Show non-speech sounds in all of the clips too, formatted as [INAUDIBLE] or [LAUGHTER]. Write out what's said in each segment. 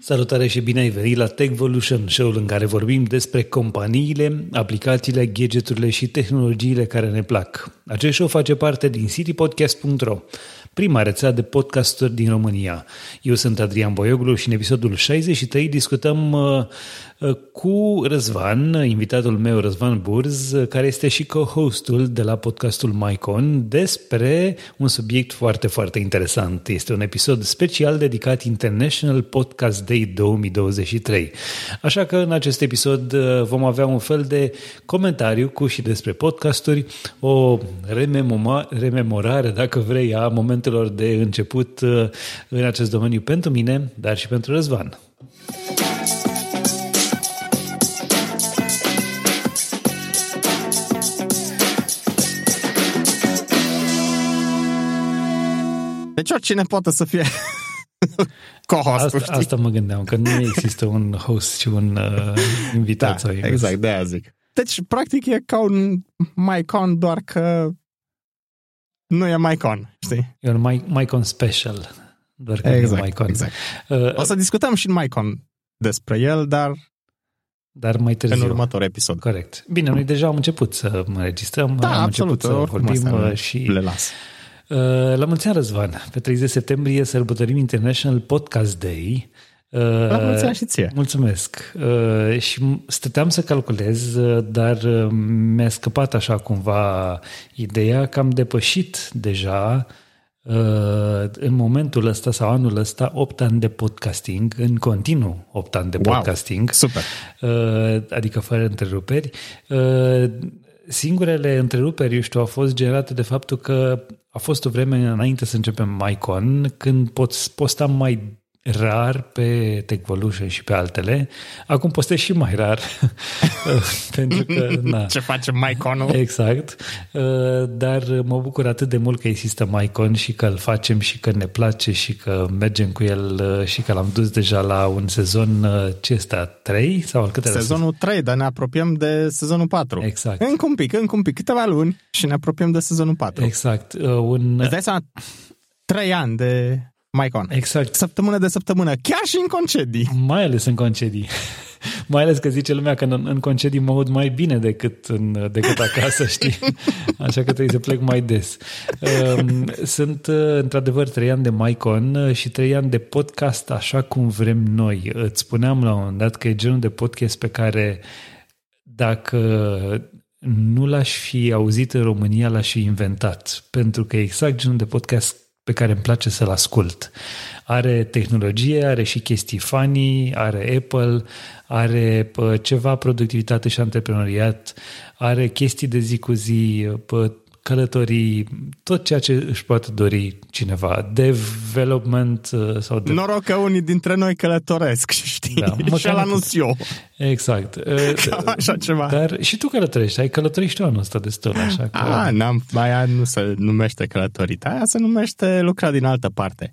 Salutare și bine ai venit la Techvolution, show-ul în care vorbim despre companiile, aplicațiile, gadgeturile și tehnologiile care ne plac. Acest show face parte din citypodcast.ro, prima rețea de podcasturi din România. Eu sunt Adrian Boioglu și în episodul 63 discutăm uh, uh, cu Răzvan, invitatul meu Răzvan Burz, care este și co-hostul de la podcastul Mycon, despre un subiect foarte, foarte interesant. Este un episod special dedicat International Podcast Day 2023. Așa că în acest episod uh, vom avea un fel de comentariu cu și despre podcasturi, o rememorare, dacă vrei, a momentelor de început uh, în acest domeniu pentru mine, dar și pentru Răzvan. Deci oricine poate să fie [LAUGHS] co-host. Asta, asta mă gândeam, că nu există un host și un uh, invitat. Da, sau exact, de aia zic. Deci, practic, e ca un MyCon, doar că nu e MyCon, știi? E un My, MyCon special, doar că exact, nu e MyCon. Exact. Uh, o să discutăm și în MyCon despre el, dar dar mai târziu. În următor episod. Corect. Bine, noi deja am început să înregistrăm, da, am absolut, început să vorbim uh, și... Le las. Uh, la mulți ani, Răzvan! Pe 30 septembrie sărbătorim International Podcast Day. Uh, la mulți ani și ție! Mulțumesc! Uh, și stăteam să calculez, dar mi-a scăpat așa cumva ideea că am depășit deja în momentul ăsta sau anul ăsta 8 ani de podcasting, în continuu 8 ani de podcasting. Wow, super! Adică fără întreruperi singurele întreruperi, eu știu, au fost generate de faptul că a fost o vreme înainte să începem MyCon, când poți posta mai rar pe Techvolution și pe altele. Acum postez și mai rar. [LAUGHS] pentru că, na. Ce face MyCon-ul? Exact. Uh, dar mă bucur atât de mult că există MyCon și că îl facem și că ne place și că mergem cu el uh, și că l-am dus deja la un sezon, uh, ce este, 3 sau al câte Sezonul 3, dar ne apropiem de sezonul 4. Exact. Încă un pic, încă un pic, câteva luni și ne apropiem de sezonul 4. Exact. Un... Îți dai seama, 3 ani de MyCon. Exact. Săptămână de săptămână, chiar și în concedii. Mai ales în concedii. [LAUGHS] mai ales că zice lumea că în, în concedii mă aud mai bine decât, în, decât acasă, [LAUGHS] știi? Așa că trebuie să plec mai des. Um, sunt uh, într-adevăr trei ani de MyCon și trei ani de podcast așa cum vrem noi. Îți spuneam la un moment dat că e genul de podcast pe care dacă nu l-aș fi auzit în România, l-aș fi inventat. Pentru că e exact genul de podcast pe care îmi place să-l ascult. Are tehnologie, are și chestii funny, are Apple, are ceva productivitate și antreprenoriat, are chestii de zi cu zi, călătorii, tot ceea ce își poate dori cineva, development uh, sau... De... Noroc că unii dintre noi călătoresc, [LAUGHS] știi? Da, și la anunț eu. Exact. [LAUGHS] Uh, Cam așa ceva. Dar și tu călătorești, ai călătorit și tu anul ăsta destul, așa că... A, n-am, aia nu se numește călătorit, aia se numește lucra din altă parte.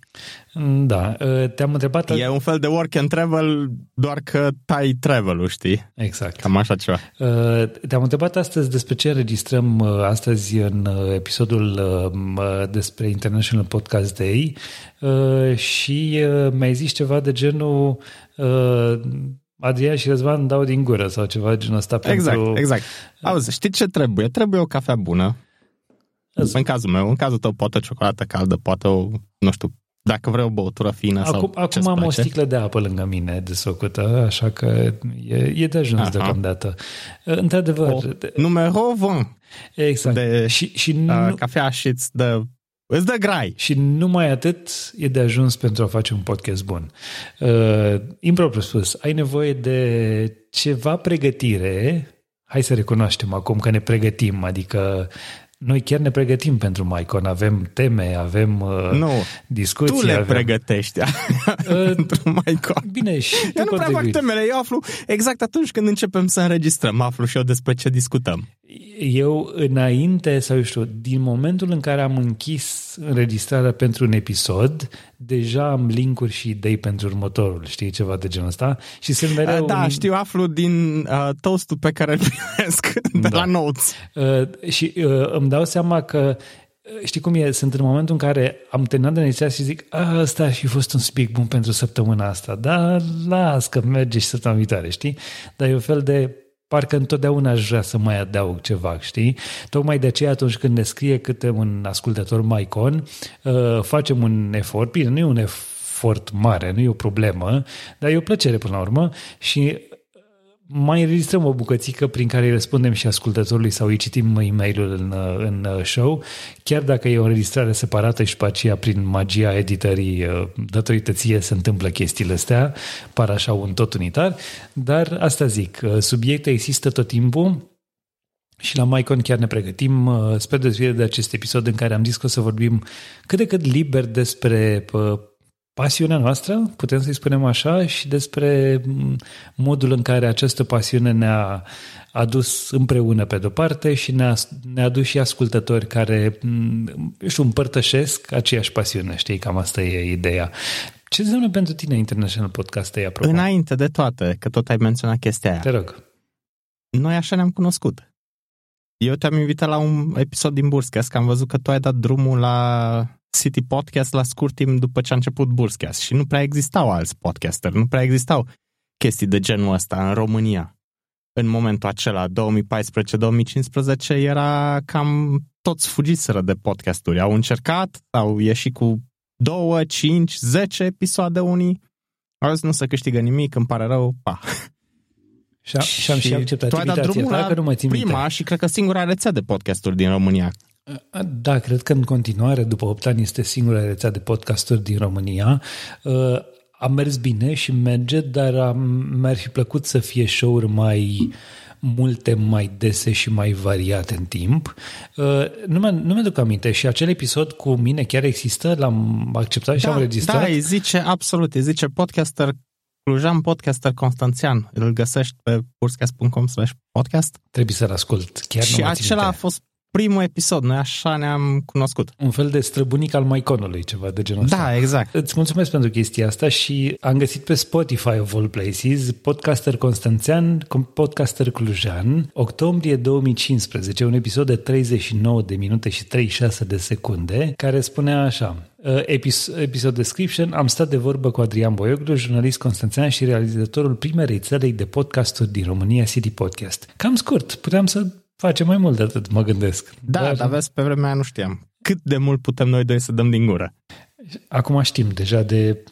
Da, uh, te-am întrebat... E un fel de work and travel, doar că tai travel-ul, știi? Exact. Cam așa ceva. Te-am întrebat astăzi despre ce înregistrăm astăzi în episodul despre International Podcast Day și mi-ai zis ceva de genul Adrian și Răzvan dau din gură sau ceva de genul ăsta Exact, pentru... exact. Auzi, știi ce trebuie? Trebuie o cafea bună. În cazul meu, în cazul tău, poate o ciocolată caldă, poate o, nu știu, dacă vrei o băutură fină acum, sau Acum am place. o sticlă de apă lângă mine desfăcută, așa că e, e de ajuns Aha. deocamdată. Într-adevăr... O, numero 1. Exact. De, și, și nu, uh, cafea și îți dă Îți dă grai. Și numai atât e de ajuns pentru a face un podcast bun. Uh, impropriu spus, ai nevoie de ceva pregătire. Hai să recunoaștem acum că ne pregătim, adică noi chiar ne pregătim pentru Maicon, avem teme, avem uh, nu, discuții. Tu le avem... pregătești [LAUGHS] pentru Maicon. Bine, și eu nu prea fac temele, eu aflu exact atunci când începem să înregistrăm, aflu și eu despre ce discutăm. Eu, înainte, sau eu știu, din momentul în care am închis înregistrarea pentru un episod, deja am linkuri și idei pentru următorul, știi, ceva de genul ăsta. Și sunt mereu... Da, un... știu, aflu din uh, toastul pe care îl primesc [LAUGHS] de da. la Notes. Uh, și uh, îmi dau seama că știi cum e? Sunt în momentul în care am terminat de negociat și zic, ăsta ar fi fost un subiect bun pentru săptămâna asta, dar las că merge și săptămâna viitoare, știi? Dar e un fel de parcă întotdeauna aș vrea să mai adaug ceva, știi? Tocmai de aceea atunci când ne scrie câte un ascultător Maicon, uh, facem un efort, bine, nu e un efort mare, nu e o problemă, dar e o plăcere până la urmă și mai înregistrăm o bucățică prin care îi răspundem și ascultătorului sau îi citim e mail în, în show, chiar dacă e o înregistrare separată și pe aceea prin magia editării datorită ție se întâmplă chestiile astea, par așa un tot unitar, dar asta zic, subiecte există tot timpul, și la Maicon chiar ne pregătim spre dezviere de acest episod în care am zis că o să vorbim cât de cât liber despre pasiunea noastră, putem să-i spunem așa, și despre modul în care această pasiune ne-a adus împreună pe de-o parte și ne-a, ne-a adus și ascultători care își împărtășesc aceeași pasiune, știi, cam asta e ideea. Ce înseamnă pentru tine International Podcast Day, apropo? Înainte de toate, că tot ai menționat chestia aia. Te rog. Noi așa ne-am cunoscut. Eu te-am invitat la un episod din Burscast, că am văzut că tu ai dat drumul la City Podcast la scurt timp după ce a început Burscast și nu prea existau alți podcasteri, nu prea existau chestii de genul ăsta în România. În momentul acela, 2014-2015, era cam toți fugiseră de podcasturi. Au încercat, au ieșit cu 2, 5, 10 episoade unii, au zis nu se câștigă nimic, îmi pare rău, pa. Și, și am și acceptat tu ai dat drumul la nu mă țin prima minte. și cred că singura rețea de podcasturi din România da, cred că în continuare, după 8 ani, este singura rețea de podcasturi din România. Uh, a mers bine și merge, dar mi-ar fi plăcut să fie show-uri mai multe, mai dese și mai variate în timp. Uh, nu, mi- nu mi-aduc aminte și acel episod cu mine chiar există, l-am acceptat da, și am registrat. Da, îi zice, absolut, îi zice podcaster Clujan, podcaster Constanțian. Îl găsești pe purscast.com podcast. Trebuie să-l ascult. Chiar și nu acela a fost primul episod, noi așa ne-am cunoscut. Un fel de străbunic al Maiconului, ceva de genul ăsta. Da, exact. Îți mulțumesc pentru chestia asta și am găsit pe Spotify of all places podcaster Constanțean, podcaster Clujan, octombrie 2015, un episod de 39 de minute și 36 de secunde, care spunea așa, uh, episod description, am stat de vorbă cu Adrian Boioglu, jurnalist constanțean și realizatorul primei rețelei de podcasturi din România, City Podcast. Cam scurt, puteam să face mai mult de atât, mă gândesc. Da, dar, dar vezi, pe vremea aia nu știam. Cât de mult putem noi doi să dăm din gură? Acum știm deja de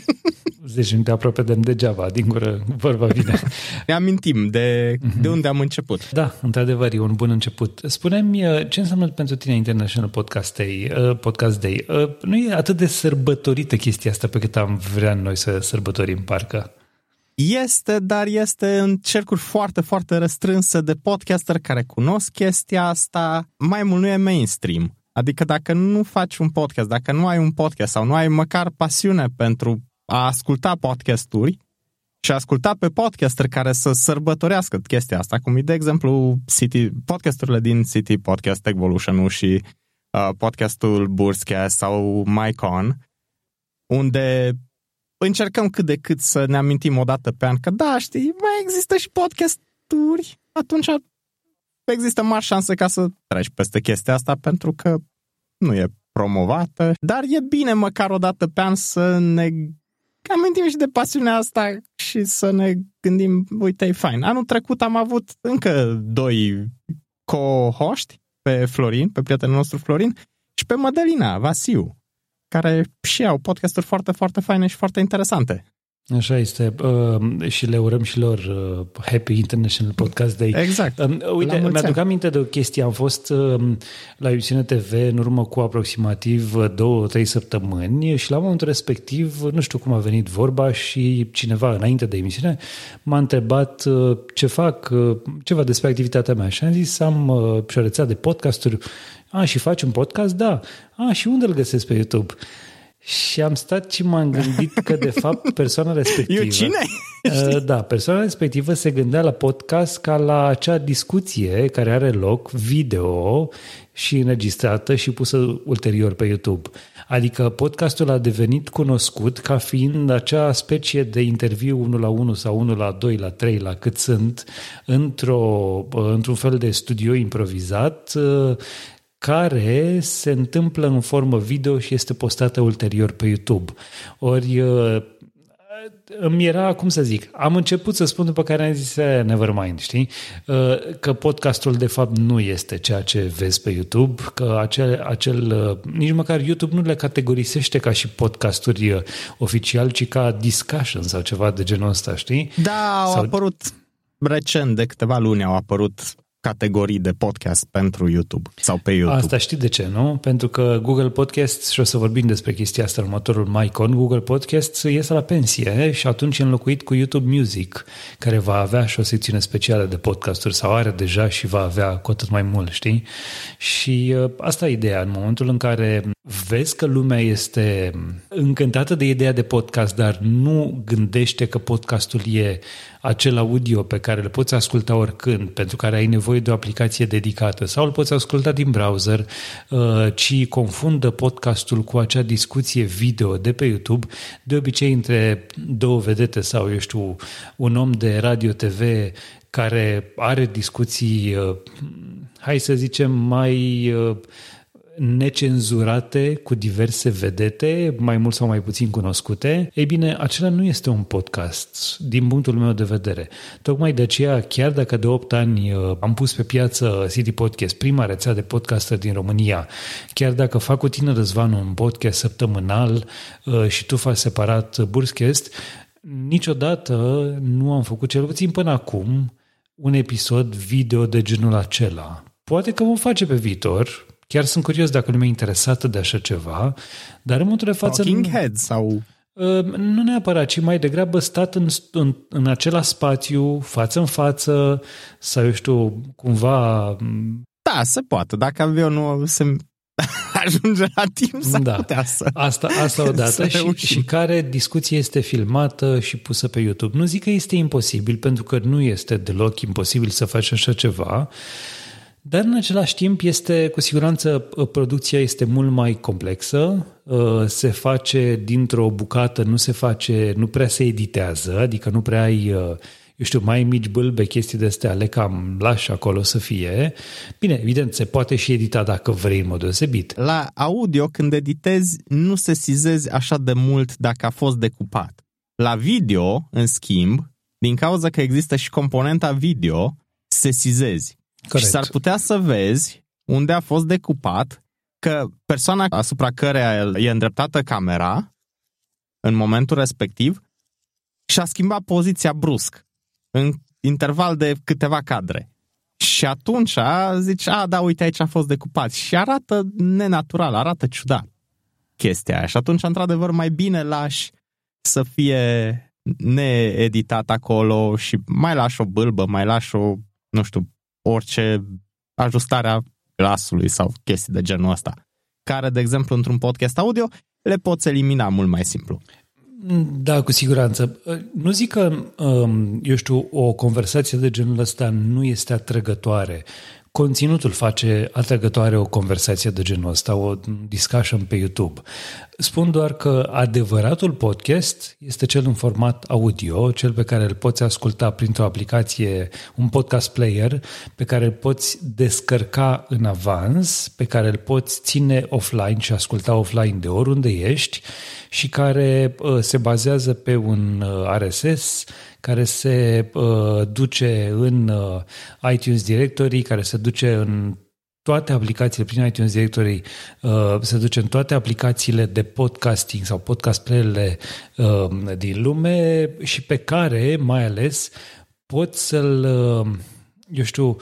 [LAUGHS] 10 minute aproape de degeaba, din gură vorba vine. [LAUGHS] Ne amintim de, mm-hmm. de unde am început. Da, într-adevăr, e un bun început. Spune-mi, uh, ce înseamnă pentru tine International Podcast Day? Uh, Podcast Day? Uh, nu e atât de sărbătorită chestia asta pe cât am vrea noi să sărbătorim, parcă. Este, dar este în cercuri foarte, foarte restrânse de podcaster care cunosc chestia asta. Mai mult nu e mainstream. Adică dacă nu faci un podcast, dacă nu ai un podcast sau nu ai măcar pasiune pentru a asculta podcasturi și a asculta pe podcaster care să sărbătorească chestia asta, cum e de exemplu City, podcasturile din City Podcast Evolution și uh, podcastul Burscast sau MyCon, unde încercăm cât de cât să ne amintim o dată pe an că da, știi, mai există și podcasturi, atunci există mari șanse ca să treci peste chestia asta pentru că nu e promovată, dar e bine măcar o dată pe an să ne amintim și de pasiunea asta și să ne gândim, uite, e fain. Anul trecut am avut încă doi co-hoști pe Florin, pe prietenul nostru Florin, și pe Mădălina Vasiu care și au podcasturi foarte, foarte faine și foarte interesante. Așa este. Uh, și le urăm și lor uh, Happy International Podcast Day. Exact. Uh, uite, mi-aduc aminte de o chestie. Am fost uh, la Iusiune TV în urmă cu aproximativ două, trei săptămâni și la momentul respectiv, nu știu cum a venit vorba și cineva înainte de emisiune m-a întrebat uh, ce fac, uh, ceva despre activitatea mea și am zis am uh, și o rețea de podcasturi. A, și faci un podcast? Da. A, și unde îl găsesc pe YouTube? Și am stat și m-am gândit că, de fapt, persoana respectivă... Eu cine? Uh, da, persoana respectivă se gândea la podcast ca la acea discuție care are loc video și înregistrată și pusă ulterior pe YouTube. Adică podcastul a devenit cunoscut ca fiind acea specie de interviu 1 la 1 sau 1 la 2 la 3 la cât sunt într-o, uh, într-un fel de studio improvizat uh, care se întâmplă în formă video și este postată ulterior pe YouTube. Ori uh, îmi era, cum să zic, am început să spun după care am zis, eh, nevermind, știi? Uh, că podcastul de fapt nu este ceea ce vezi pe YouTube, că acel, acel uh, nici măcar YouTube nu le categorisește ca și podcasturi oficial, ci ca discussion sau ceva de genul ăsta, știi? Da, au sau... apărut recent, de câteva luni au apărut categorii de podcast pentru YouTube sau pe YouTube. Asta știi de ce, nu? Pentru că Google Podcast, și o să vorbim despre chestia asta în următorul MyCon, Google Podcast iese la pensie și atunci e înlocuit cu YouTube Music, care va avea și o secțiune specială de podcasturi sau are deja și va avea cu atât mai mult, știi? Și uh, asta e ideea. În momentul în care vezi că lumea este încântată de ideea de podcast, dar nu gândește că podcastul e acel audio pe care îl poți asculta oricând, pentru care ai nevoie de o aplicație dedicată sau îl poți asculta din browser, uh, ci confundă podcastul cu acea discuție video de pe YouTube, de obicei între două vedete sau, eu știu, un om de radio-TV care are discuții, uh, hai să zicem, mai uh, necenzurate cu diverse vedete, mai mult sau mai puțin cunoscute, ei bine, acela nu este un podcast din punctul meu de vedere. Tocmai de aceea, chiar dacă de 8 ani uh, am pus pe piață City Podcast, prima rețea de podcaster din România, chiar dacă fac cu tine, Răzvan, un podcast săptămânal uh, și tu faci separat Burscast, niciodată nu am făcut, cel puțin până acum, un episod video de genul acela. Poate că vom face pe viitor, Chiar sunt curios dacă lumea e interesată de așa ceva, dar în momentul de față... Talking nu, Head sau... Uh, nu neapărat, ci mai degrabă stat în, în, în acela spațiu, față în față, sau eu știu, cumva... Da, se poate. Dacă avionul se [LAUGHS] ajunge la timp, s-ar da. putea să Asta, asta odată și, și care discuție este filmată și pusă pe YouTube. Nu zic că este imposibil, pentru că nu este deloc imposibil să faci așa ceva, dar în același timp este, cu siguranță, producția este mult mai complexă, uh, se face dintr-o bucată, nu se face, nu prea se editează, adică nu prea ai, uh, eu știu, mai mici bâlbe, chestii de astea, le cam lași acolo să fie. Bine, evident, se poate și edita dacă vrei în mod deosebit. La audio, când editezi, nu se sizezi așa de mult dacă a fost decupat. La video, în schimb, din cauza că există și componenta video, se sizezi. Corect. Și s-ar putea să vezi unde a fost decupat că persoana asupra căreia e îndreptată camera în momentul respectiv și-a schimbat poziția brusc în interval de câteva cadre. Și atunci zici, a, da, uite, aici a fost decupat. Și arată nenatural, arată ciudat chestia aia. Și atunci, într-adevăr, mai bine lași să fie needitat acolo și mai lași o bâlbă, mai lași o, nu știu, orice ajustare a glasului sau chestii de genul ăsta, care, de exemplu, într-un podcast audio, le poți elimina mult mai simplu. Da, cu siguranță. Nu zic că, um, eu știu, o conversație de genul ăsta nu este atrăgătoare. Conținutul face atrăgătoare o conversație de genul ăsta, o discussion pe YouTube. Spun doar că adevăratul podcast este cel în format audio, cel pe care îl poți asculta printr-o aplicație, un podcast player, pe care îl poți descărca în avans, pe care îl poți ține offline și asculta offline de oriunde ești și care uh, se bazează pe un uh, RSS, care se uh, duce în uh, iTunes Directory, care se duce în toate aplicațiile prin iTunes Directory, uh, se duce în toate aplicațiile de podcasting sau podcast player uh, din lume și pe care, mai ales, poți să-l, uh, eu știu,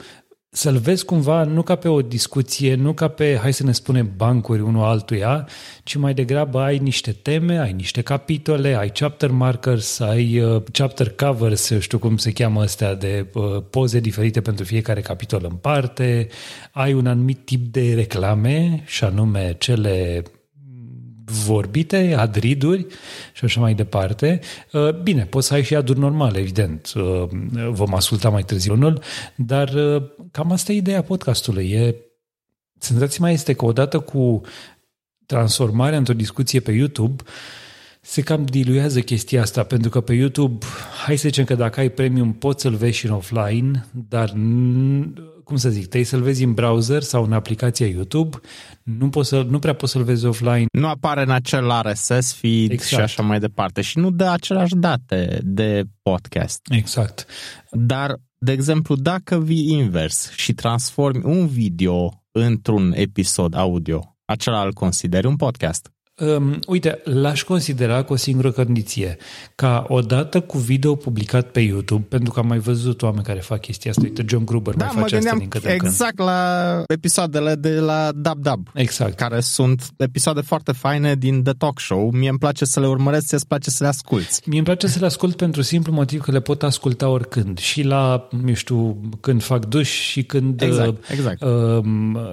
să-l vezi cumva nu ca pe o discuție, nu ca pe, hai să ne spunem, bancuri unul altuia, ci mai degrabă ai niște teme, ai niște capitole, ai chapter markers, ai uh, chapter covers, știu cum se cheamă astea, de uh, poze diferite pentru fiecare capitol în parte, ai un anumit tip de reclame, și anume cele vorbite, adriduri și așa mai departe. Uh, bine, poți să ai și aduri normale, evident. Uh, vom asculta mai târziu unul, dar uh, cam asta e ideea podcastului. E, senzația mai este că odată cu transformarea într-o discuție pe YouTube, se cam diluează chestia asta, pentru că pe YouTube, hai să zicem că dacă ai premium poți să-l vezi și în offline, dar cum să zic, trebuie să-l vezi în browser sau în aplicația YouTube, nu, poți să, nu prea poți să-l vezi offline. Nu apare în acel RSS feed exact. și așa mai departe și nu dă aceleași date de podcast. Exact. Dar, de exemplu, dacă vii invers și transformi un video într-un episod audio, acela îl consideri un podcast. Um, uite, l-aș considera cu o singură condiție, ca odată cu video publicat pe YouTube, pentru că am mai văzut oameni care fac chestia asta, uite, John Gruber da, mai face asta din câte exact când. la episoadele de la Dab Dab, exact. care sunt episoade foarte faine din The Talk Show. Mie îmi place să le urmăresc, ți place să le asculti. Mie îmi place să le ascult pentru simplu motiv că le pot asculta oricând, și la, eu știu, când fac duș și când, exact, uh, exact. Uh,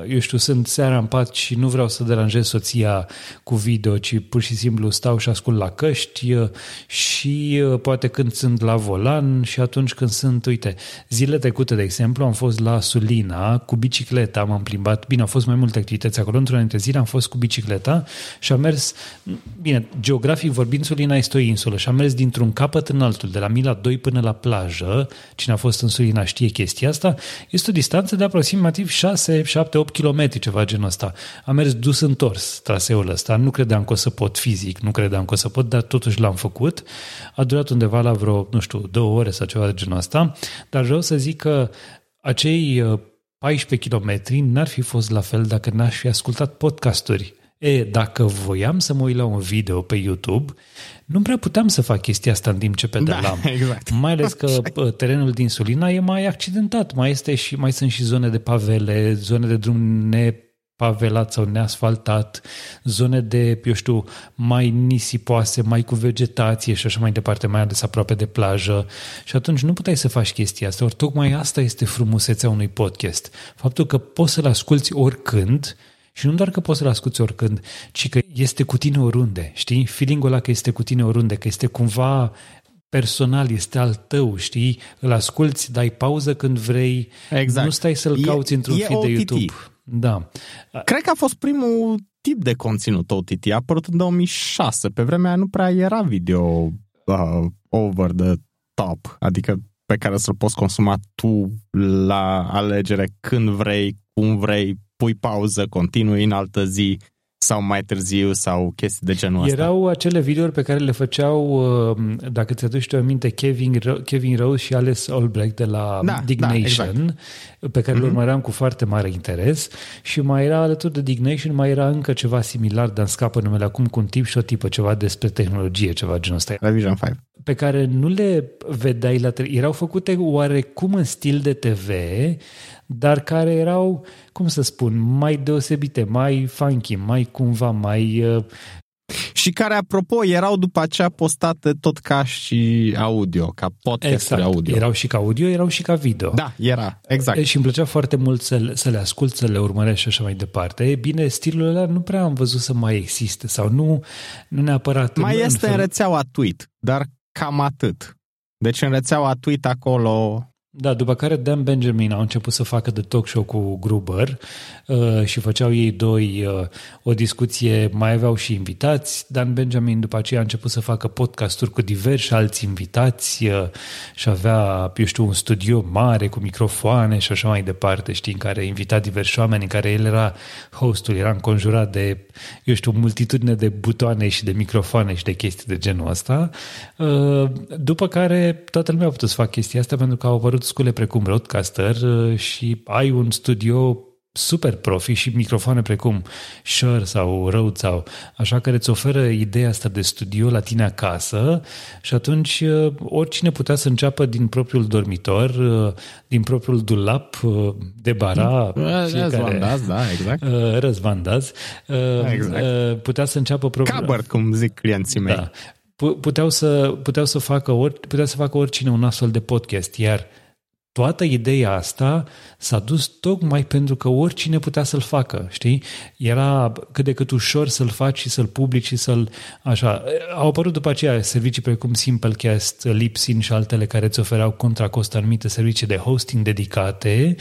eu știu, sunt seara în pat și nu vreau să deranjez soția cu video video, ci pur și simplu stau și ascult la căști uh, și uh, poate când sunt la volan și atunci când sunt, uite, zile trecute, de exemplu, am fost la Sulina cu bicicleta, m-am plimbat, bine, au fost mai multe activități acolo, într-una dintre zile am fost cu bicicleta și am mers, bine, geografic vorbind, Sulina este o insulă și am mers dintr-un capăt în altul, de la Mila 2 până la plajă, cine a fost în Sulina știe chestia asta, este o distanță de aproximativ 6, 7, 8 km, ceva genul ăsta. Am mers dus întors traseul ăsta, nu credeam că o să pot fizic, nu credeam că o să pot, dar totuși l-am făcut. A durat undeva la vreo, nu știu, două ore sau ceva de genul ăsta, dar vreau să zic că acei 14 uh, km n-ar fi fost la fel dacă n-aș fi ascultat podcasturi. E, dacă voiam să mă uit la un video pe YouTube, nu prea puteam să fac chestia asta în timp ce pedalam. Da, [LAUGHS] exact. Mai ales că terenul din Sulina e mai accidentat, mai este și mai sunt și zone de pavele, zone de drum ne pavelat sau neasfaltat, zone de, eu știu, mai nisipoase, mai cu vegetație și așa mai departe, mai ales aproape de plajă. Și atunci nu puteai să faci chestia asta. Ori tocmai asta este frumusețea unui podcast. Faptul că poți să-l asculti oricând și nu doar că poți să-l asculti oricând, ci că este cu tine oriunde, știi? Feeling-ul ăla că este cu tine oriunde, că este cumva personal, este al tău, știi? Îl asculti, dai pauză când vrei, exact. nu stai să-l cauți într-un feed de YouTube. Da. Cred că a fost primul tip de conținut OTT. A apărut în 2006. Pe vremea aia nu prea era video uh, over the top, adică pe care să-l poți consuma tu la alegere când vrei, cum vrei, pui pauză, continui în altă zi sau mai târziu sau chestii de genul ăsta. Erau acele videouri pe care le făceau, uh, dacă ți-aduci tu aminte, Kevin, Kevin Rose și Alex Albrecht de la da, Dignation, da, exact. pe care mm-hmm. le mhm. urmăream cu foarte mare interes și mai era alături de Dignation, mai era încă ceva similar, dar îmi scapă numele acum cu un tip și o tipă, ceva despre tehnologie, ceva genul ăsta. Revision 5. Pe care nu le vedeai la... Erau făcute oarecum în stil de TV, dar care erau, cum să spun, mai deosebite, mai funky, mai cumva, mai... Uh... Și care, apropo, erau după aceea postate tot ca și audio, ca podcast exact. audio. Erau și ca audio, erau și ca video. Da, era, exact. Și îmi plăcea foarte mult să, le, să le ascult, să le urmăresc și așa mai departe. E bine, stilul ăla nu prea am văzut să mai existe sau nu, nu neapărat... Mai în, este în, în rețeaua Tweet, dar cam atât. Deci în rețeaua Tweet acolo da, după care Dan Benjamin au început să facă de talk show cu Gruber uh, și făceau ei doi uh, o discuție, mai aveau și invitați. Dan Benjamin după aceea a început să facă podcasturi cu diversi alți invitați uh, și avea, eu știu, un studio mare cu microfoane și așa mai departe, știi, în care invita diversi oameni, în care el era hostul, era înconjurat de, eu știu, multitudine de butoane și de microfoane și de chestii de genul ăsta. Uh, după care toată lumea a putut să facă chestia asta pentru că au apărut scule precum Roadcaster uh, și ai un studio super profi și microfoane precum Shure sau Rode sau așa care îți oferă ideea asta de studio la tine acasă și atunci uh, oricine putea să înceapă din propriul dormitor, uh, din propriul dulap de bara, răzvandaz, da, exact. [LAUGHS] Răzvandaz, exact. putea să înceapă propriul... Cupboard, cum zic clienții mei. Da. Puteau să, puteau să facă ori, putea să facă oricine un astfel de podcast, iar toată ideea asta s-a dus tocmai pentru că oricine putea să-l facă, știi? Era cât de cât ușor să-l faci și să-l publici și să-l... Așa. Au apărut după aceea servicii precum Simplecast, Lipsin și altele care îți ofereau contra cost anumite servicii de hosting dedicate,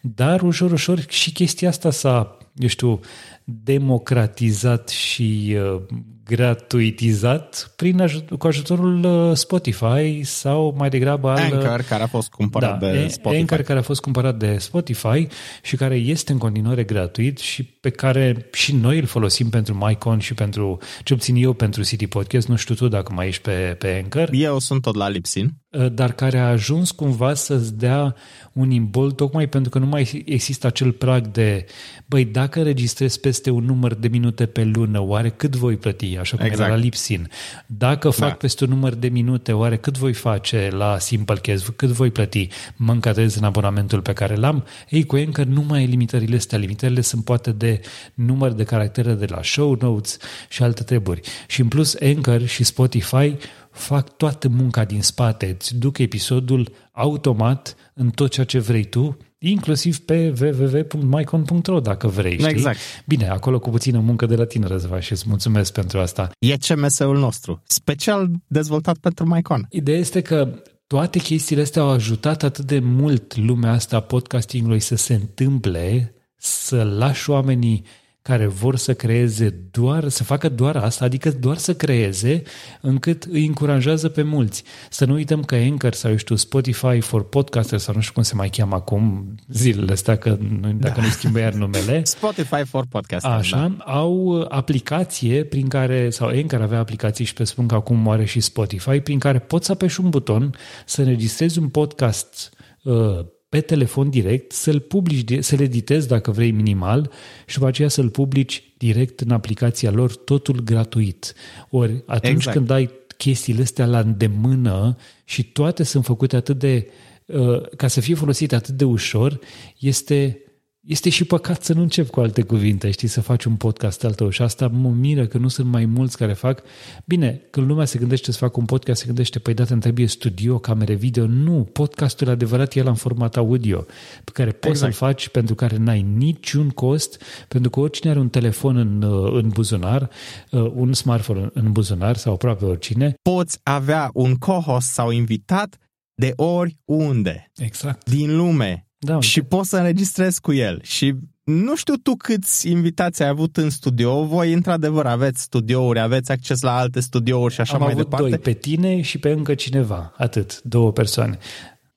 dar ușor, ușor și chestia asta s-a eu știu, democratizat și uh, gratuitizat prin aj- cu ajutorul uh, Spotify sau mai degrabă al... Anchor, care a fost cumpărat da, de Spotify. Anchor, care a fost cumpărat de Spotify și care este în continuare gratuit și pe care și noi îl folosim pentru MyCon și pentru, ce obțin eu pentru City Podcast, nu știu tu dacă mai ești pe, pe Anchor. Eu sunt tot la Lipsin. Uh, dar care a ajuns cumva să-ți dea un imbol tocmai pentru că nu mai există acel prag de băi, dacă registrezi peste un număr de minute pe lună, oare cât voi plăti, așa cum exact. era la Lipsin? Dacă fac da. peste un număr de minute, oare cât voi face la Simplecast, cât voi plăti? Mă încadrez în abonamentul pe care l-am? Ei, cu Anchor nu mai e limitările astea. Limitările sunt poate de număr de caractere de la show notes și alte treburi. Și în plus Anchor și Spotify fac toată munca din spate, îți duc episodul automat în tot ceea ce vrei tu, inclusiv pe www.mycon.ro dacă vrei. Știi? Exact. Bine, acolo cu puțină muncă de la tine, Răzva, și îți mulțumesc pentru asta. E CMS-ul nostru, special dezvoltat pentru MyCon. Ideea este că toate chestiile astea au ajutat atât de mult lumea asta a podcastingului să se întâmple, să lași oamenii care vor să creeze doar, să facă doar asta, adică doar să creeze, încât îi încurajează pe mulți. Să nu uităm că Anchor sau, eu știu, Spotify for Podcasters sau nu știu cum se mai cheamă acum zilele astea, că dacă da. nu schimbă iar numele. [LAUGHS] Spotify for Podcasters, Așa, da. au aplicație prin care, sau Anchor avea aplicații și pe spun că acum are și Spotify, prin care poți să apeși un buton, să înregistrezi un podcast uh, pe telefon direct, să-l publici, să-l editezi dacă vrei minimal și după aceea să-l publici direct în aplicația lor, totul gratuit. Ori atunci exact. când ai chestiile astea la îndemână și toate sunt făcute atât de, uh, ca să fie folosite atât de ușor, este este și păcat să nu încep cu alte cuvinte, știi, să faci un podcast al tău și asta mă miră că nu sunt mai mulți care fac. Bine, când lumea se gândește să facă un podcast, se gândește, păi dată îmi trebuie studio, camere video. Nu, podcastul adevărat e la în format audio, pe care poți exact. să-l faci pentru care n-ai niciun cost, pentru că oricine are un telefon în, în buzunar, uh, un smartphone în buzunar sau aproape oricine. Poți avea un co-host sau invitat de oriunde. Exact. Din lume da, și poți să înregistrezi cu el. Și nu știu tu câți invitații ai avut în studio, voi într-adevăr aveți studiouri, aveți acces la alte studiouri și așa am mai avut departe. doi, pe tine și pe încă cineva, atât, două persoane.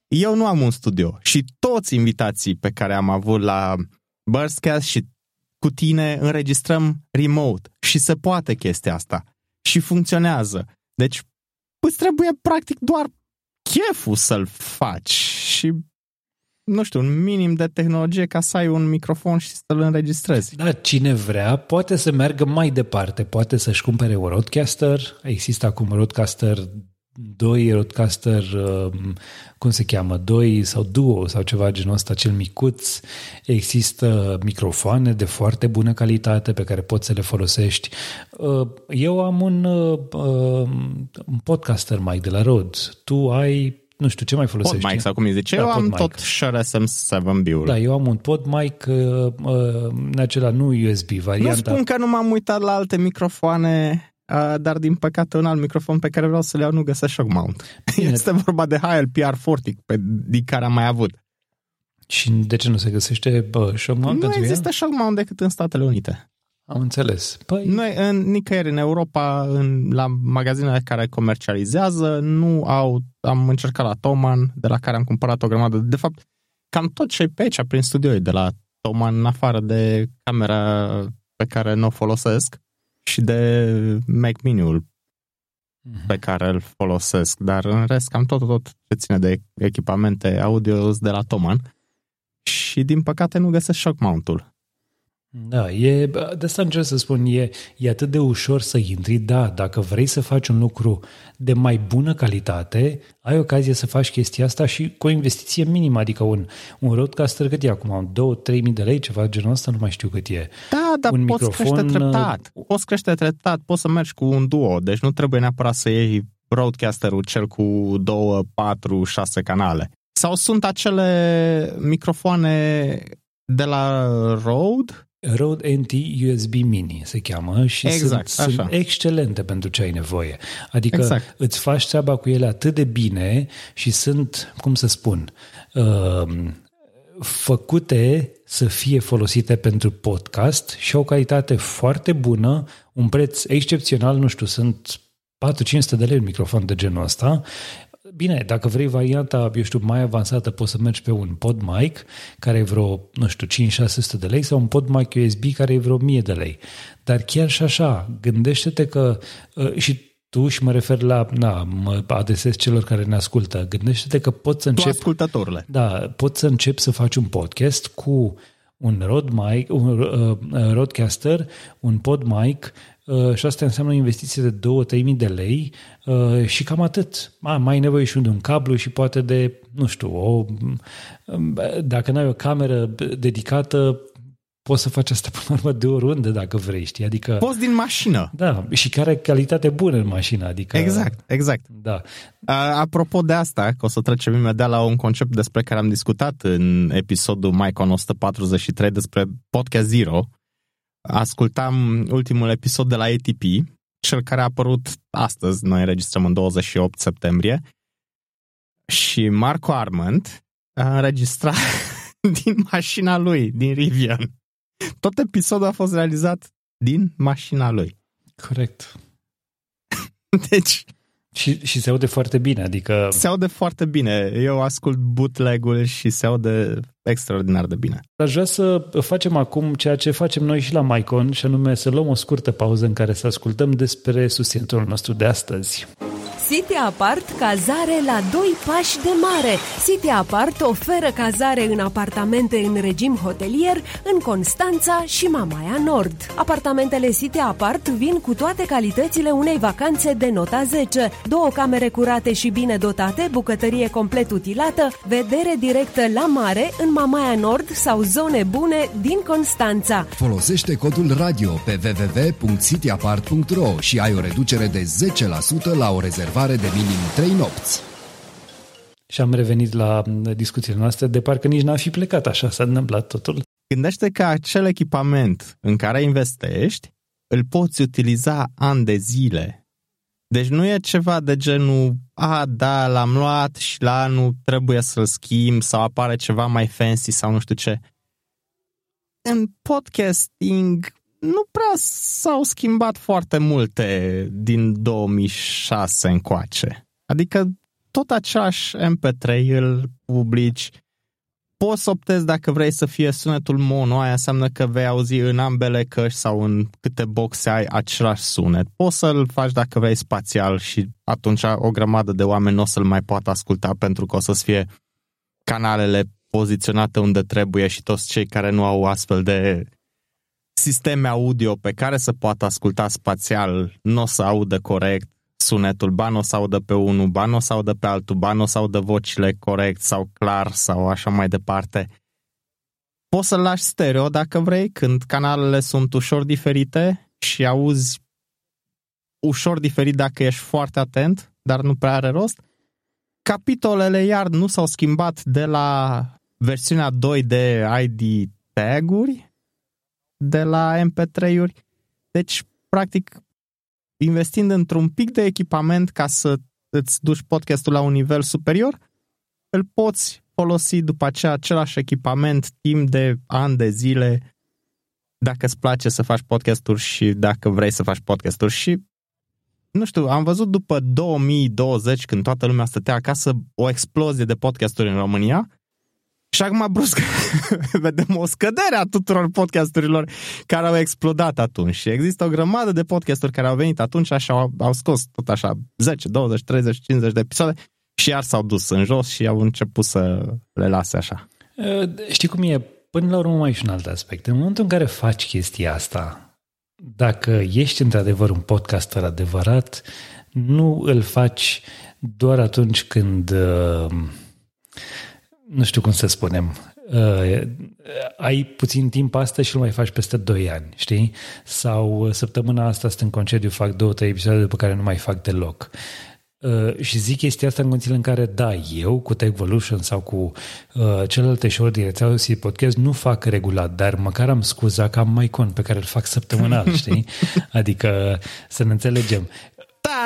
Eu nu am un studio și toți invitații pe care am avut la Burstcast și cu tine înregistrăm remote și se poate chestia asta și funcționează. Deci îți trebuie practic doar cheful să-l faci și nu știu, un minim de tehnologie ca să ai un microfon și să-l înregistrezi. Da, cine vrea poate să meargă mai departe, poate să-și cumpere un roadcaster. Există acum roadcaster 2, roadcaster, um, cum se cheamă, 2 sau duo sau ceva genul ăsta, cel micuț. Există microfoane de foarte bună calitate pe care poți să le folosești. Uh, eu am un, uh, um, un podcaster mic de la Rode. Tu ai nu știu, ce mai folosești? PodMic sau cum îi zice. Da, eu am tot SRSM 7B-ul. Da, eu am un PodMic uh, uh, acela nu USB, varianta. Nu spun că nu m-am uitat la alte microfoane Uh, dar din păcate un alt microfon pe care vreau să le iau nu găsesc shock mount. Bine. [LAUGHS] [LAUGHS] Este vorba de HLPR40 pe, din care am mai avut. Și de ce nu se găsește bă, shock mount Nu pentru există ea? shock mount decât în Statele Unite. Am înțeles. Păi... Noi, în, nicăieri în Europa, în, la magazinele care comercializează, nu au... Am încercat la Toman, de la care am cumpărat o grămadă. De fapt, cam tot ce pe aici, prin studio, de la Toman, în afară de camera pe care nu o folosesc și de Mac Mini-ul mm-hmm. pe care îl folosesc. Dar în rest, cam tot, tot ce ține de echipamente audio de la Toman. Și din păcate nu găsesc shock mount-ul. Da, e, de asta încerc să spun, e, e atât de ușor să intri, da, dacă vrei să faci un lucru de mai bună calitate, ai ocazie să faci chestia asta și cu o investiție minimă, adică un, un roadcaster cât e acum, 2-3 mii de lei, ceva genul ăsta, nu mai știu cât e. Da, dar un poți microfon, crește treptat, poți crește treptat, poți să mergi cu un duo, deci nu trebuie neapărat să iei broadcasterul cel cu 2, 4, 6 canale. Sau sunt acele microfoane de la Rode Rode NT USB Mini se cheamă și exact, sunt, sunt excelente pentru ce ai nevoie. Adică exact. îți faci treaba cu ele atât de bine și sunt, cum să spun, uh, făcute să fie folosite pentru podcast și o calitate foarte bună, un preț excepțional, nu știu, sunt 4-500 de lei un microfon de genul ăsta. Bine, dacă vrei varianta, eu știu, mai avansată, poți să mergi pe un pod mic care e vreo, nu știu, 5-600 de lei sau un pod mic USB care e vreo 1000 de lei. Dar chiar și așa, gândește-te că uh, și tu și mă refer la, na, mă adresez celor care ne ascultă, gândește-te că poți să începi... Tu ascultătorule. Da, poți să începi să faci un podcast cu un rod mic, un uh, roadcaster, un pod mic uh, și asta înseamnă o investiție de 2-3 mii de lei uh, și cam atât. A, mai ai nevoie și de un cablu și poate de, nu știu, o, dacă n-ai o cameră dedicată, poți să faci asta până la urmă de oriunde dacă vrei, știi? Adică, poți din mașină. Da, și care calitate bună în mașină. Adică, exact, exact. Da. Apropo de asta, că o să trecem imediat la un concept despre care am discutat în episodul Maicon 143 despre Podcast Zero, ascultam ultimul episod de la ATP, cel care a apărut astăzi, noi înregistrăm în 28 septembrie, și Marco Arment a înregistrat [LAUGHS] din mașina lui, din Rivian. Tot episodul a fost realizat din mașina lui. Corect. [LAUGHS] Deci... Și, și se aude foarte bine, adică... Se aude foarte bine. Eu ascult bootleg-ul și se aude extraordinar de bine. Aș vrea să facem acum ceea ce facem noi și la Maicon, și anume să luăm o scurtă pauză în care să ascultăm despre susținutorul nostru de astăzi. City Apart, cazare la 2 pași de mare. City Apart oferă cazare în apartamente în regim hotelier în Constanța și Mamaia Nord. Apartamentele City Apart vin cu toate calitățile unei vacanțe de nota 10. Două camere curate și bine dotate, bucătărie complet utilată, vedere directă la mare în Mamaia Nord sau zone bune din Constanța. Folosește codul radio pe www.cityapart.ro și ai o reducere de 10% la o rezervare rezervare de minim 3 nopți. Și am revenit la discuțiile noastre de parcă nici n-a fi plecat așa, s-a întâmplat totul. Gândește că acel echipament în care investești îl poți utiliza ani de zile. Deci nu e ceva de genul, a, da, l-am luat și la anul trebuie să-l schimb sau apare ceva mai fancy sau nu știu ce. În podcasting nu prea s-au schimbat foarte multe din 2006 încoace. Adică tot același MP3 îl publici, poți să optezi dacă vrei să fie sunetul mono, aia înseamnă că vei auzi în ambele căști sau în câte boxe ai același sunet. Poți să-l faci dacă vrei spațial și atunci o grămadă de oameni nu o să-l mai poată asculta pentru că o să fie canalele poziționate unde trebuie și toți cei care nu au astfel de sisteme audio pe care să poată asculta spațial nu o să audă corect sunetul, ba nu o să audă pe unul, ba nu o să audă pe altul, ba nu o să audă vocile corect sau clar sau așa mai departe. Poți să lași stereo dacă vrei, când canalele sunt ușor diferite și auzi ușor diferit dacă ești foarte atent, dar nu prea are rost. Capitolele iar nu s-au schimbat de la versiunea 2 de ID tag-uri, de la MP3-uri. Deci, practic, investind într-un pic de echipament ca să îți duci podcastul la un nivel superior, îl poți folosi după aceea același echipament timp de ani de zile dacă îți place să faci podcasturi și dacă vrei să faci podcasturi. Și nu știu, am văzut după 2020 când toată lumea stătea acasă o explozie de podcasturi în România și acum brusc [LAUGHS] vedem o scădere a tuturor podcasturilor care au explodat atunci. Și există o grămadă de podcasturi care au venit atunci și au, au scos tot așa 10, 20, 30, 50 de episoade și iar s-au dus în jos și au început să le lase așa. Știi cum e? Până la urmă mai și un alt aspect. În momentul în care faci chestia asta, dacă ești într-adevăr un podcaster adevărat, nu îl faci doar atunci când uh, nu știu cum să spunem, uh, ai puțin timp astăzi și nu mai faci peste 2 ani, știi? Sau uh, săptămâna asta sunt în concediu, fac două, trei episoade după care nu mai fac deloc. Uh, și zic chestia asta în condițiile în care, da, eu cu Techvolution sau cu uh, celelalte show din rețeaua Podcast nu fac regulat, dar măcar am scuza că am mai con pe care îl fac săptămânal, [LAUGHS] știi? Adică să ne înțelegem.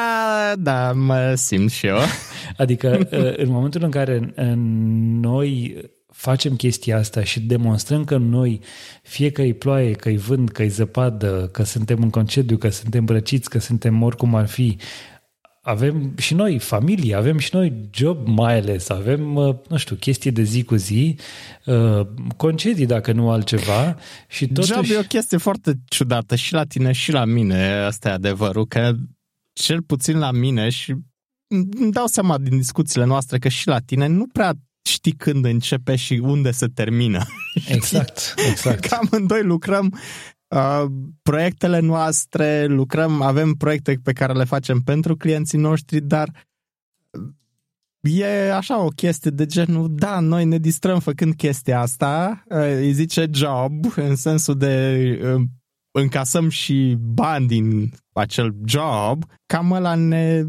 Da, da, mă simt și eu. [LAUGHS] Adică [LAUGHS] în momentul în care noi facem chestia asta și demonstrăm că noi, fie că e ploaie, că e vânt, că e zăpadă, că suntem în concediu, că suntem răciți, că suntem oricum ar fi, avem și noi familie, avem și noi job mai ales, avem, uh, nu știu, chestii de zi cu zi, uh, concedii dacă nu altceva și totuși... Job e o chestie foarte ciudată și la tine și la mine, asta e adevărul, că cel puțin la mine și îmi dau seama din discuțiile noastre că și la tine nu prea știi când începe și unde se termină. [LAUGHS] Exact, exact. Că amândoi lucrăm uh, proiectele noastre, lucrăm, avem proiecte pe care le facem pentru clienții noștri, dar e așa o chestie de genul, da, noi ne distrăm făcând chestia asta, uh, îi zice job, în sensul de uh, încasăm și bani din acel job, cam ăla ne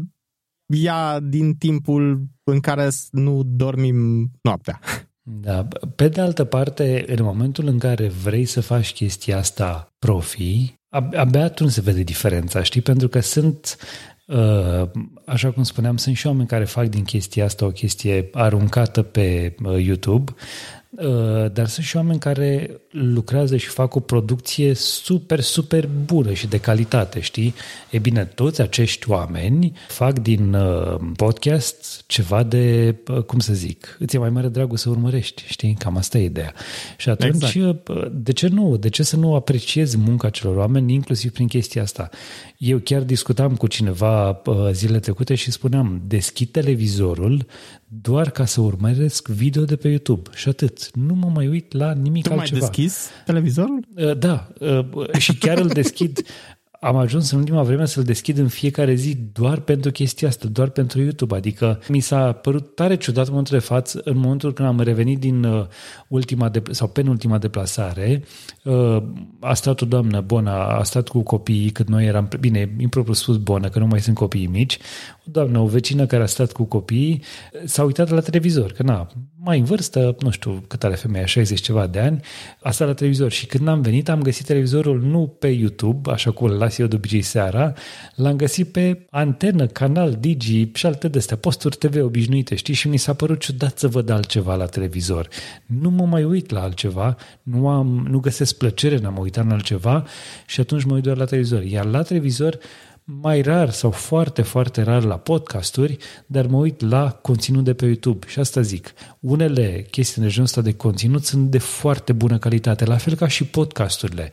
ia din timpul în care nu dormim noaptea. Da, pe de altă parte, în momentul în care vrei să faci chestia asta profi, abia atunci se vede diferența, știi? Pentru că sunt, uh, așa cum spuneam, sunt și oameni care fac din chestia asta o chestie aruncată pe uh, YouTube, Uh, dar sunt și oameni care lucrează și fac o producție super, super bună și de calitate, știi? E bine, toți acești oameni fac din uh, podcast ceva de, uh, cum să zic, îți e mai mare dragul să urmărești, știi? Cam asta e ideea. Și atunci, exact. de ce nu? De ce să nu apreciezi munca celor oameni, inclusiv prin chestia asta? Eu chiar discutam cu cineva zilele trecute și spuneam, deschid televizorul doar ca să urmăresc video de pe YouTube și atât. Nu mă mai uit la nimic tu altceva. Tu mai deschis televizorul? Uh, da, uh, și chiar îl deschid am ajuns în ultima vreme să-l deschid în fiecare zi doar pentru chestia asta, doar pentru YouTube. Adică mi s-a părut tare ciudat în momentul de față, în momentul când am revenit din uh, ultima de, sau penultima deplasare, uh, a stat o doamnă, bună, a stat cu copiii cât noi eram, bine, impropriu spus bună, că nu mai sunt copii mici, o doamnă, o vecină care a stat cu copiii, s-a uitat la televizor, că na, mai în vârstă, nu știu cât are femeia, 60 ceva de ani, a stat la televizor și când am venit am găsit televizorul nu pe YouTube, așa cum îl las eu de obicei seara, l-am găsit pe antenă, canal, Digi și alte de astea, posturi TV obișnuite, știi? Și mi s-a părut ciudat să văd altceva la televizor. Nu mă mai uit la altceva, nu, am, nu găsesc plăcere n-am uitat în altceva și atunci mă uit doar la televizor. Iar la televizor mai rar sau foarte, foarte rar la podcasturi, dar mă uit la conținut de pe YouTube. Și asta zic, unele chestii de genul ăsta de conținut sunt de foarte bună calitate, la fel ca și podcasturile.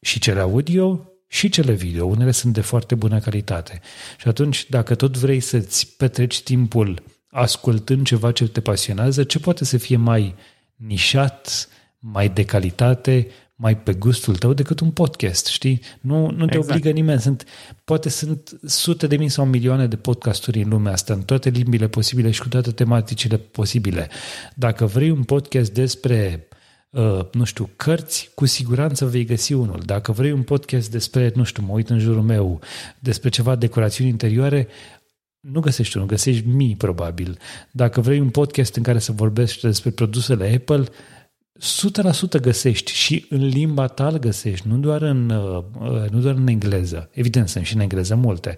Și cele audio și cele video, unele sunt de foarte bună calitate. Și atunci, dacă tot vrei să-ți petreci timpul ascultând ceva ce te pasionează, ce poate să fie mai nișat, mai de calitate, mai pe gustul tău decât un podcast, știi? Nu, nu te exact. obligă nimeni. Sunt, poate sunt sute de mii sau milioane de podcasturi în lumea asta, în toate limbile posibile și cu toate tematicile posibile. Dacă vrei un podcast despre Uh, nu știu, cărți, cu siguranță vei găsi unul. Dacă vrei un podcast despre, nu știu, mă uit în jurul meu, despre ceva decorațiuni interioare, nu găsești unul, găsești mii probabil. Dacă vrei un podcast în care să vorbești despre produsele Apple, 100% găsești și în limba ta îl găsești, nu doar în, uh, nu doar în engleză. Evident, sunt și în engleză multe,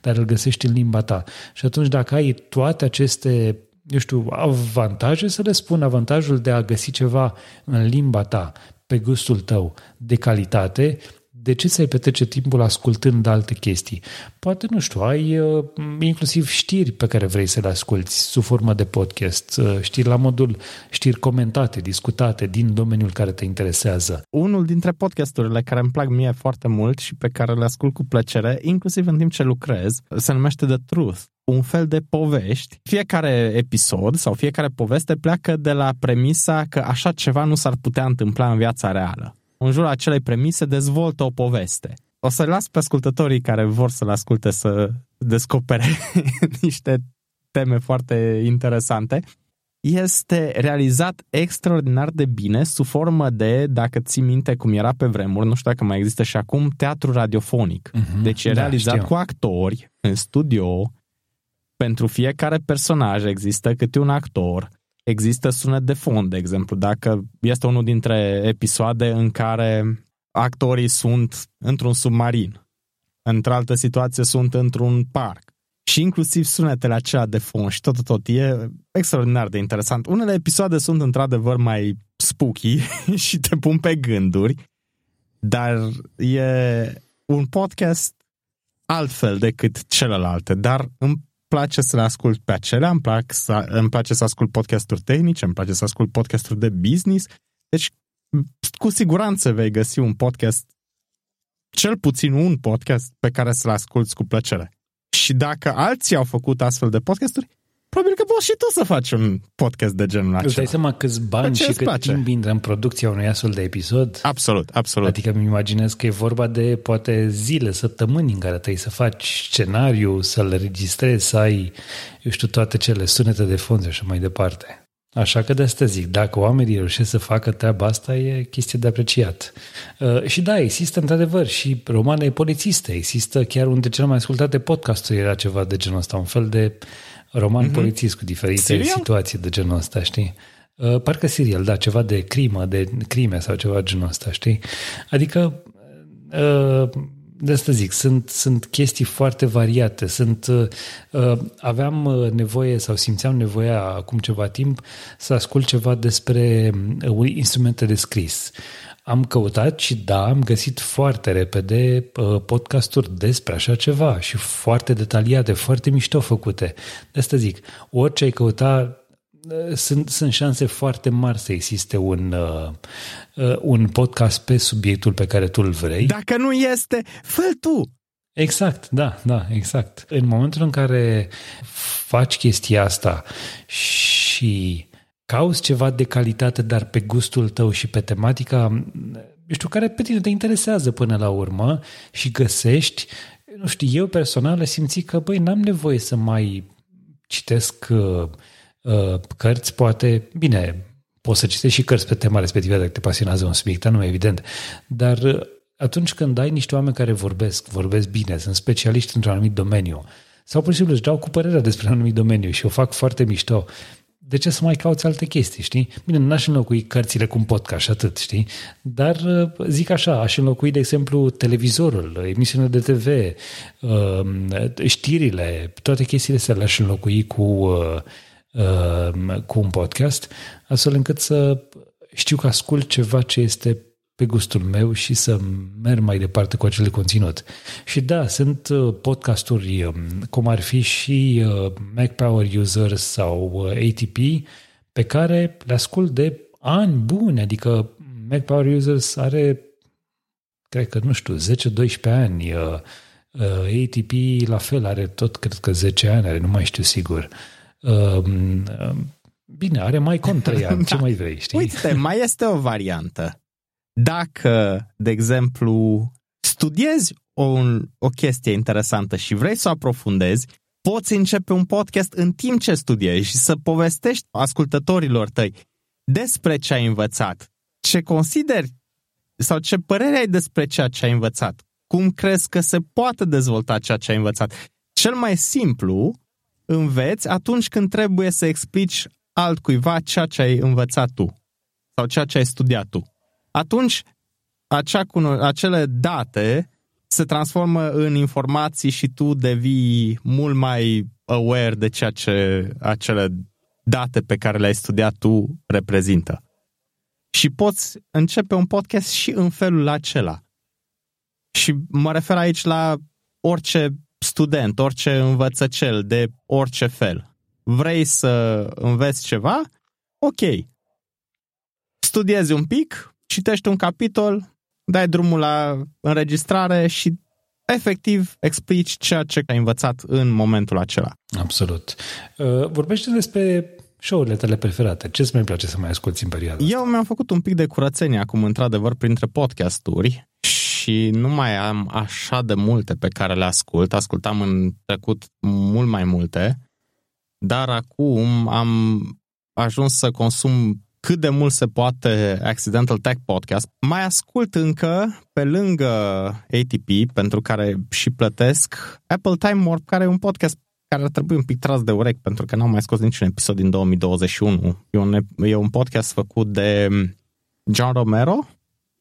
dar îl găsești în limba ta. Și atunci dacă ai toate aceste eu știu, avantaje, să le spun avantajul de a găsi ceva în limba ta, pe gustul tău, de calitate, de ce să-i petrece timpul ascultând alte chestii? Poate, nu știu, ai uh, inclusiv știri pe care vrei să le asculti sub formă de podcast, uh, știri la modul știri comentate, discutate din domeniul care te interesează. Unul dintre podcasturile care îmi plac mie foarte mult și pe care le ascult cu plăcere, inclusiv în timp ce lucrez, se numește The Truth un fel de povești. Fiecare episod sau fiecare poveste pleacă de la premisa că așa ceva nu s-ar putea întâmpla în viața reală în jurul acelei premise dezvoltă o poveste. O să las pe ascultătorii care vor să-l asculte să descopere [LAUGHS] niște teme foarte interesante. Este realizat extraordinar de bine sub formă de, dacă ții minte cum era pe vremuri, nu știu dacă mai există și acum, teatru radiofonic. Uh-huh. Deci e da, realizat știu. cu actori în studio, pentru fiecare personaj există câte un actor, există sunet de fond, de exemplu. Dacă este unul dintre episoade în care actorii sunt într-un submarin, într-altă situație sunt într-un parc și inclusiv sunetele acelea de fond și tot, tot, tot. E extraordinar de interesant. Unele episoade sunt într-adevăr mai spooky [LAUGHS] și te pun pe gânduri, dar e un podcast altfel decât celelalte, dar îmi place să le ascult pe acelea, îmi, plac să, îmi place să ascult podcasturi tehnice, îmi place să ascult podcasturi de business, deci cu siguranță vei găsi un podcast, cel puțin un podcast pe care să-l asculți cu plăcere. Și dacă alții au făcut astfel de podcasturi, probabil că poți și tu să faci un podcast de genul acela. Îți dai seama câți bani și cât place? timp intră în producția unui astfel de episod? Absolut, absolut. Adică îmi imaginez că e vorba de poate zile, săptămâni în care trebuie să faci scenariu, să-l registrezi, să ai, eu știu, toate cele sunete de fond și așa mai departe. Așa că de asta zic, dacă oamenii reușesc să facă treaba asta, e chestie de apreciat. Uh, și da, există într-adevăr și romane polițiste, există chiar unul dintre cele mai ascultate podcasturi era ceva de genul ăsta, un fel de roman mm-hmm. polițist cu diferite serial? situații de genul ăsta, știi? Uh, parcă serial, da, ceva de crimă, de crime sau ceva de genul ăsta, știi? Adică uh, de asta zic, sunt, sunt chestii foarte variate. Sunt, uh, aveam uh, nevoie sau simțeam nevoia acum ceva timp să ascult ceva despre uh, instrumente de scris. Am căutat și da, am găsit foarte repede uh, podcasturi despre așa ceva și foarte detaliate, foarte mișto făcute. De asta zic, orice ai căuta sunt, sunt șanse foarte mari să existe un, uh, uh, un podcast pe subiectul pe care tu îl vrei. Dacă nu este, fă tu! Exact, da, da, exact. În momentul în care faci chestia asta și cauți ceva de calitate, dar pe gustul tău și pe tematica, eu știu, care pe tine te interesează până la urmă și găsești, nu știu, eu personal simți că, băi, n-am nevoie să mai citesc uh, Uh, cărți, poate, bine, poți să citești și cărți pe tema respectivă dacă te pasionează un subiect, nu evident, dar uh, atunci când ai niște oameni care vorbesc, vorbesc bine, sunt specialiști într-un anumit domeniu, sau pur și simplu își dau cu părerea despre un anumit domeniu și o fac foarte mișto, de ce să mai cauți alte chestii, știi? Bine, n-aș înlocui cărțile cu un podcast și atât, știi? Dar uh, zic așa, aș înlocui, de exemplu, televizorul, emisiunile de TV, știrile, toate chestiile astea le-aș înlocui cu Uh, cu un podcast, astfel încât să știu că ascult ceva ce este pe gustul meu și să merg mai departe cu acel conținut. Și da, sunt uh, podcasturi um, cum ar fi și uh, Mac Power Users sau ATP pe care le ascult de ani buni, adică Mac Power Users are cred că, nu știu, 10-12 ani, ATP la fel are tot, cred că 10 ani, are, nu mai știu sigur. Ehm, ehm, bine, are mai cont 3 ani, [LAUGHS] ce da. mai vrei, știi? Uite, mai este o variantă. Dacă, de exemplu, studiezi o, o chestie interesantă și vrei să o aprofundezi, poți începe un podcast în timp ce studiezi și să povestești ascultătorilor tăi despre ce ai învățat, ce consideri sau ce părere ai despre ceea ce ai învățat, cum crezi că se poate dezvolta ceea ce ai învățat. Cel mai simplu înveți atunci când trebuie să explici altcuiva ceea ce ai învățat tu sau ceea ce ai studiat tu. Atunci, acea, acele date se transformă în informații și tu devii mult mai aware de ceea ce acele date pe care le-ai studiat tu reprezintă. Și poți începe un podcast și în felul acela. Și mă refer aici la orice student, orice învățăcel de orice fel, vrei să înveți ceva, ok. Studiezi un pic, citești un capitol, dai drumul la înregistrare și efectiv explici ceea ce ai învățat în momentul acela. Absolut. Uh, vorbește despre show-urile tale preferate. Ce îți mai place să mai asculti în perioada Eu mi-am făcut un pic de curățenie acum, într-adevăr, printre podcasturi și nu mai am așa de multe pe care le ascult. Ascultam în trecut mult mai multe, dar acum am ajuns să consum cât de mult se poate Accidental Tech Podcast. Mai ascult încă, pe lângă ATP, pentru care și plătesc, Apple Time Warp, care e un podcast care ar trebui un pic tras de urechi, pentru că n-am mai scos niciun episod din 2021. E un, e un podcast făcut de John Romero,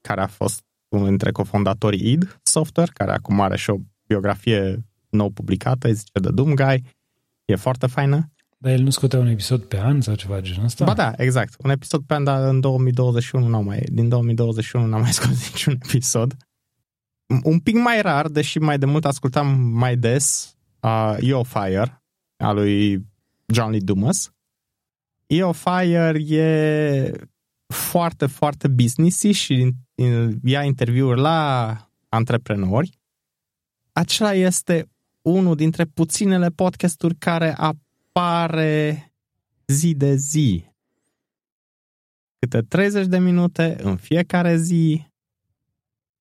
care a fost unul dintre cofondatorii id Software, care acum are și o biografie nou publicată, îi zice The Doom Guy. E foarte faină. Dar el nu scotea un episod pe an sau ceva de genul ăsta? Ba da, exact. Un episod pe an, dar în 2021 n-au mai, din 2021 n-am mai [LAUGHS] scos niciun episod. Un pic mai rar, deși mai de mult ascultam mai des uh, Yo Fire, a lui John Lee Dumas. Yo Fire e foarte, foarte businessy și ia interviuri la antreprenori. Acela este unul dintre puținele podcasturi care apare zi de zi. Câte 30 de minute în fiecare zi.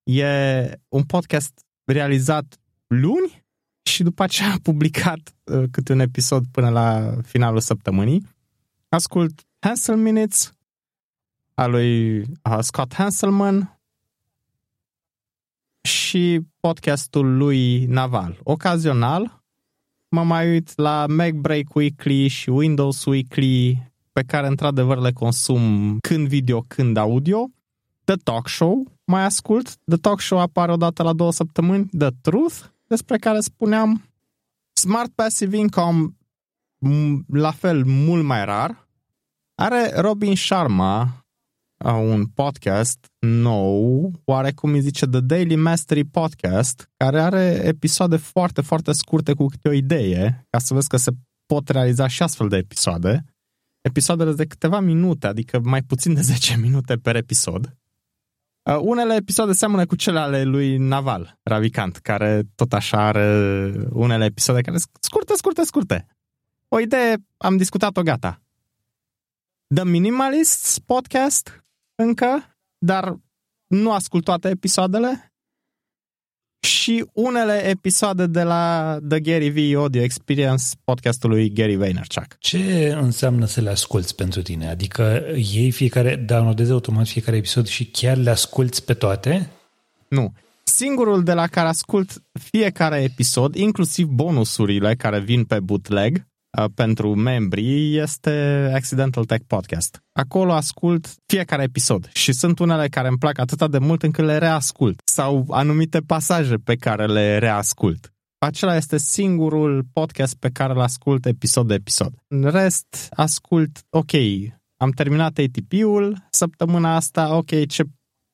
E un podcast realizat luni și după aceea a publicat uh, câte un episod până la finalul săptămânii. Ascult Hansel Minutes a lui uh, Scott Hanselman și podcastul lui Naval. Ocazional mă mai uit la MacBreak Weekly și Windows Weekly pe care într-adevăr le consum când video, când audio. The Talk Show mai ascult. The Talk Show apare o dată la două săptămâni. The Truth, despre care spuneam. Smart Passive Income, la fel, mult mai rar. Are Robin Sharma, un podcast nou, oarecum îi zice The Daily Mastery Podcast, care are episoade foarte, foarte scurte cu câte o idee, ca să vezi că se pot realiza și astfel de episoade. Episoadele de câteva minute, adică mai puțin de [LAUGHS] 10 minute per episod. Uh, unele episoade seamănă cu cele ale lui Naval, Ravikant, care tot așa are unele episoade care sunt scurte, scurte, scurte. O idee am discutat-o gata. The Minimalists Podcast, încă, dar nu ascult toate episoadele. Și unele episoade de la The Gary V Audio Experience, podcastului Gary Vaynerchuk. Ce înseamnă să le asculți pentru tine? Adică ei fiecare, downloadezi automat fiecare episod și chiar le asculți pe toate? Nu. Singurul de la care ascult fiecare episod, inclusiv bonusurile care vin pe bootleg, Uh, pentru membrii este Accidental Tech Podcast. Acolo ascult fiecare episod și sunt unele care îmi plac atât de mult încât le reascult sau anumite pasaje pe care le reascult. Acela este singurul podcast pe care îl ascult episod de episod. În rest, ascult, ok, am terminat ATP-ul săptămâna asta, ok, ce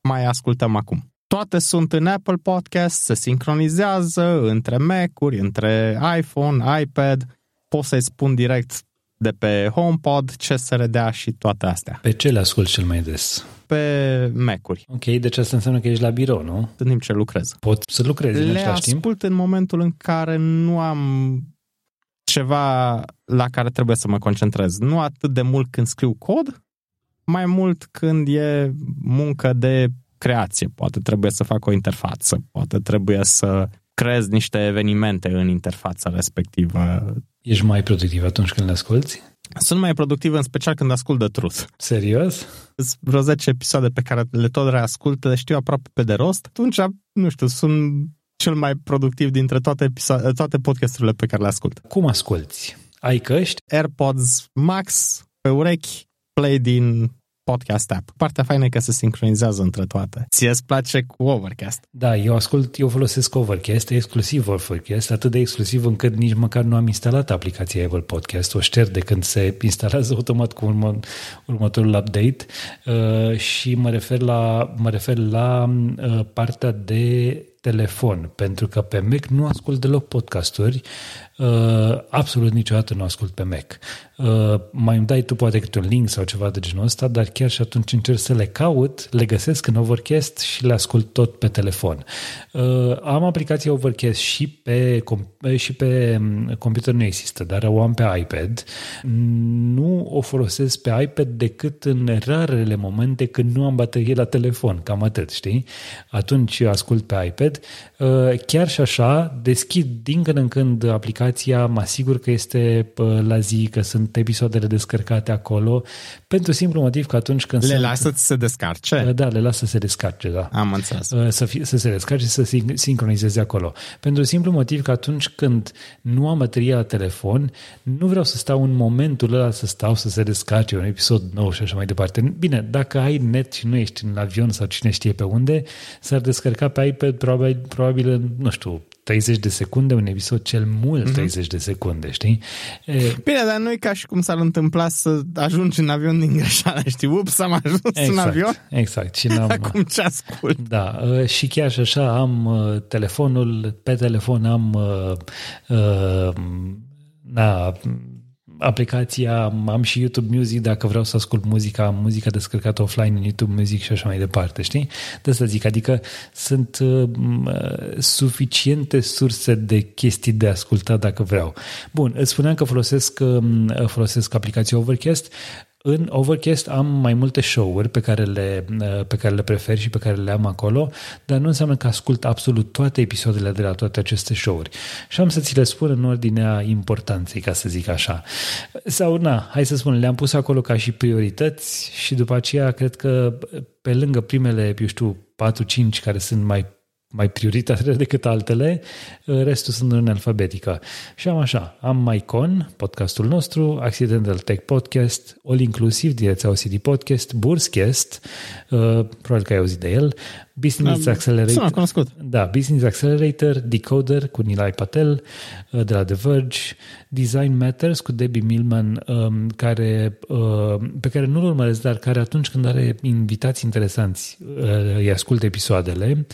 mai ascultăm acum? Toate sunt în Apple Podcast, se sincronizează între Mac-uri, între iPhone, iPad, pot să-i spun direct de pe HomePod, CSRD și toate astea. Pe ce le ascult cel mai des? Pe Mac-uri. Ok, deci asta înseamnă că ești la birou, nu? În timp ce lucrez. Pot să lucrezi le în același timp? ascult în momentul în care nu am ceva la care trebuie să mă concentrez. Nu atât de mult când scriu cod, mai mult când e muncă de creație. Poate trebuie să fac o interfață, poate trebuie să creez niște evenimente în interfața respectivă. Ești mai productiv atunci când le asculti? Sunt mai productiv în special când ascult de Truth. Serios? Sunt vreo 10 episoade pe care le tot reascult, le știu aproape pe de rost. Atunci, nu știu, sunt cel mai productiv dintre toate, episo- toate podcasturile pe care le ascult. Cum asculti? Ai căști? AirPods Max pe urechi, play din podcast app. Partea faină e că se sincronizează între toate. Ție îți place cu Overcast? Da, eu ascult, eu folosesc Overcast, exclusiv Overcast, atât de exclusiv încât nici măcar nu am instalat aplicația Apple Podcast, o șterg de când se instalează automat cu urmă, următorul update uh, și mă refer la, mă refer la uh, partea de telefon, pentru că pe Mac nu ascult deloc podcasturi, uh, absolut niciodată nu ascult pe Mac. Uh, mai îmi dai tu poate câte un link sau ceva de genul ăsta, dar chiar și atunci încerc să le caut, le găsesc în Overcast și le ascult tot pe telefon. Uh, am aplicația Overcast și pe, și pe um, computer nu există, dar o am pe iPad. Nu o folosesc pe iPad decât în rarele momente când nu am baterie la telefon, cam atât, știi? Atunci ascult pe iPad. Uh, chiar și așa, deschid din când în când aplicația, mă asigur că este la zi, că sunt episoadele descărcate acolo, pentru simplu motiv că atunci când Le sunt, lasă să se descarce? Da, le lasă să se descarce, da. Am înțeles. Să, fie, să se descarce și să se sincronizeze acolo. Pentru simplu motiv că atunci când nu am bateria la telefon, nu vreau să stau în momentul ăla să stau să se descarce un episod nou și așa mai departe. Bine, dacă ai net și nu ești în avion sau cine știe pe unde, s-ar descărca pe iPad probabil, probabil nu știu, 30 de secunde, un episod cel mult Mhm. 30 de secunde, știi? E, Bine, dar nu e ca și cum s-ar întâmpla să ajungi în avion din greșeală, știi? Ups, am ajuns în avion, Exact. Și [LAUGHS] n-am, acum ce ascult? Da, uh, și chiar și așa am uh, telefonul, pe telefon am uh, uh, na, aplicația, am și YouTube Music, dacă vreau să ascult muzica, am muzica descărcată offline în YouTube Music și așa mai departe, știi? De asta zic, adică sunt uh, m, uh, suficiente surse de chestii de ascultat dacă vreau. Bun, îți spuneam că folosesc, um, folosesc aplicația Overcast, în Overcast am mai multe show-uri pe care, le, pe care le prefer și pe care le am acolo, dar nu înseamnă că ascult absolut toate episoadele de la toate aceste show-uri. Și am să ți le spun în ordinea importanței, ca să zic așa. Sau, na, hai să spun, le-am pus acolo ca și priorități și după aceea cred că pe lângă primele, eu știu, 4-5 care sunt mai mai prioritate [LAUGHS] decât altele, restul sunt în alfabetică. Și am așa, am MyCon, podcastul nostru, Accidental Tech Podcast, All Inclusiv, din rețeaua CD Podcast, Burscast, uh, probabil că ai auzit de el, Business Da, Accelerator. sună cunoscut. Da, Business Accelerator, Decoder cu Nilay Patel uh, de la The Verge, Design Matters cu Debbie Millman, um, care, uh, pe care nu-l urmăresc, dar care atunci când are invitați interesanți uh, îi ascultă episoadele,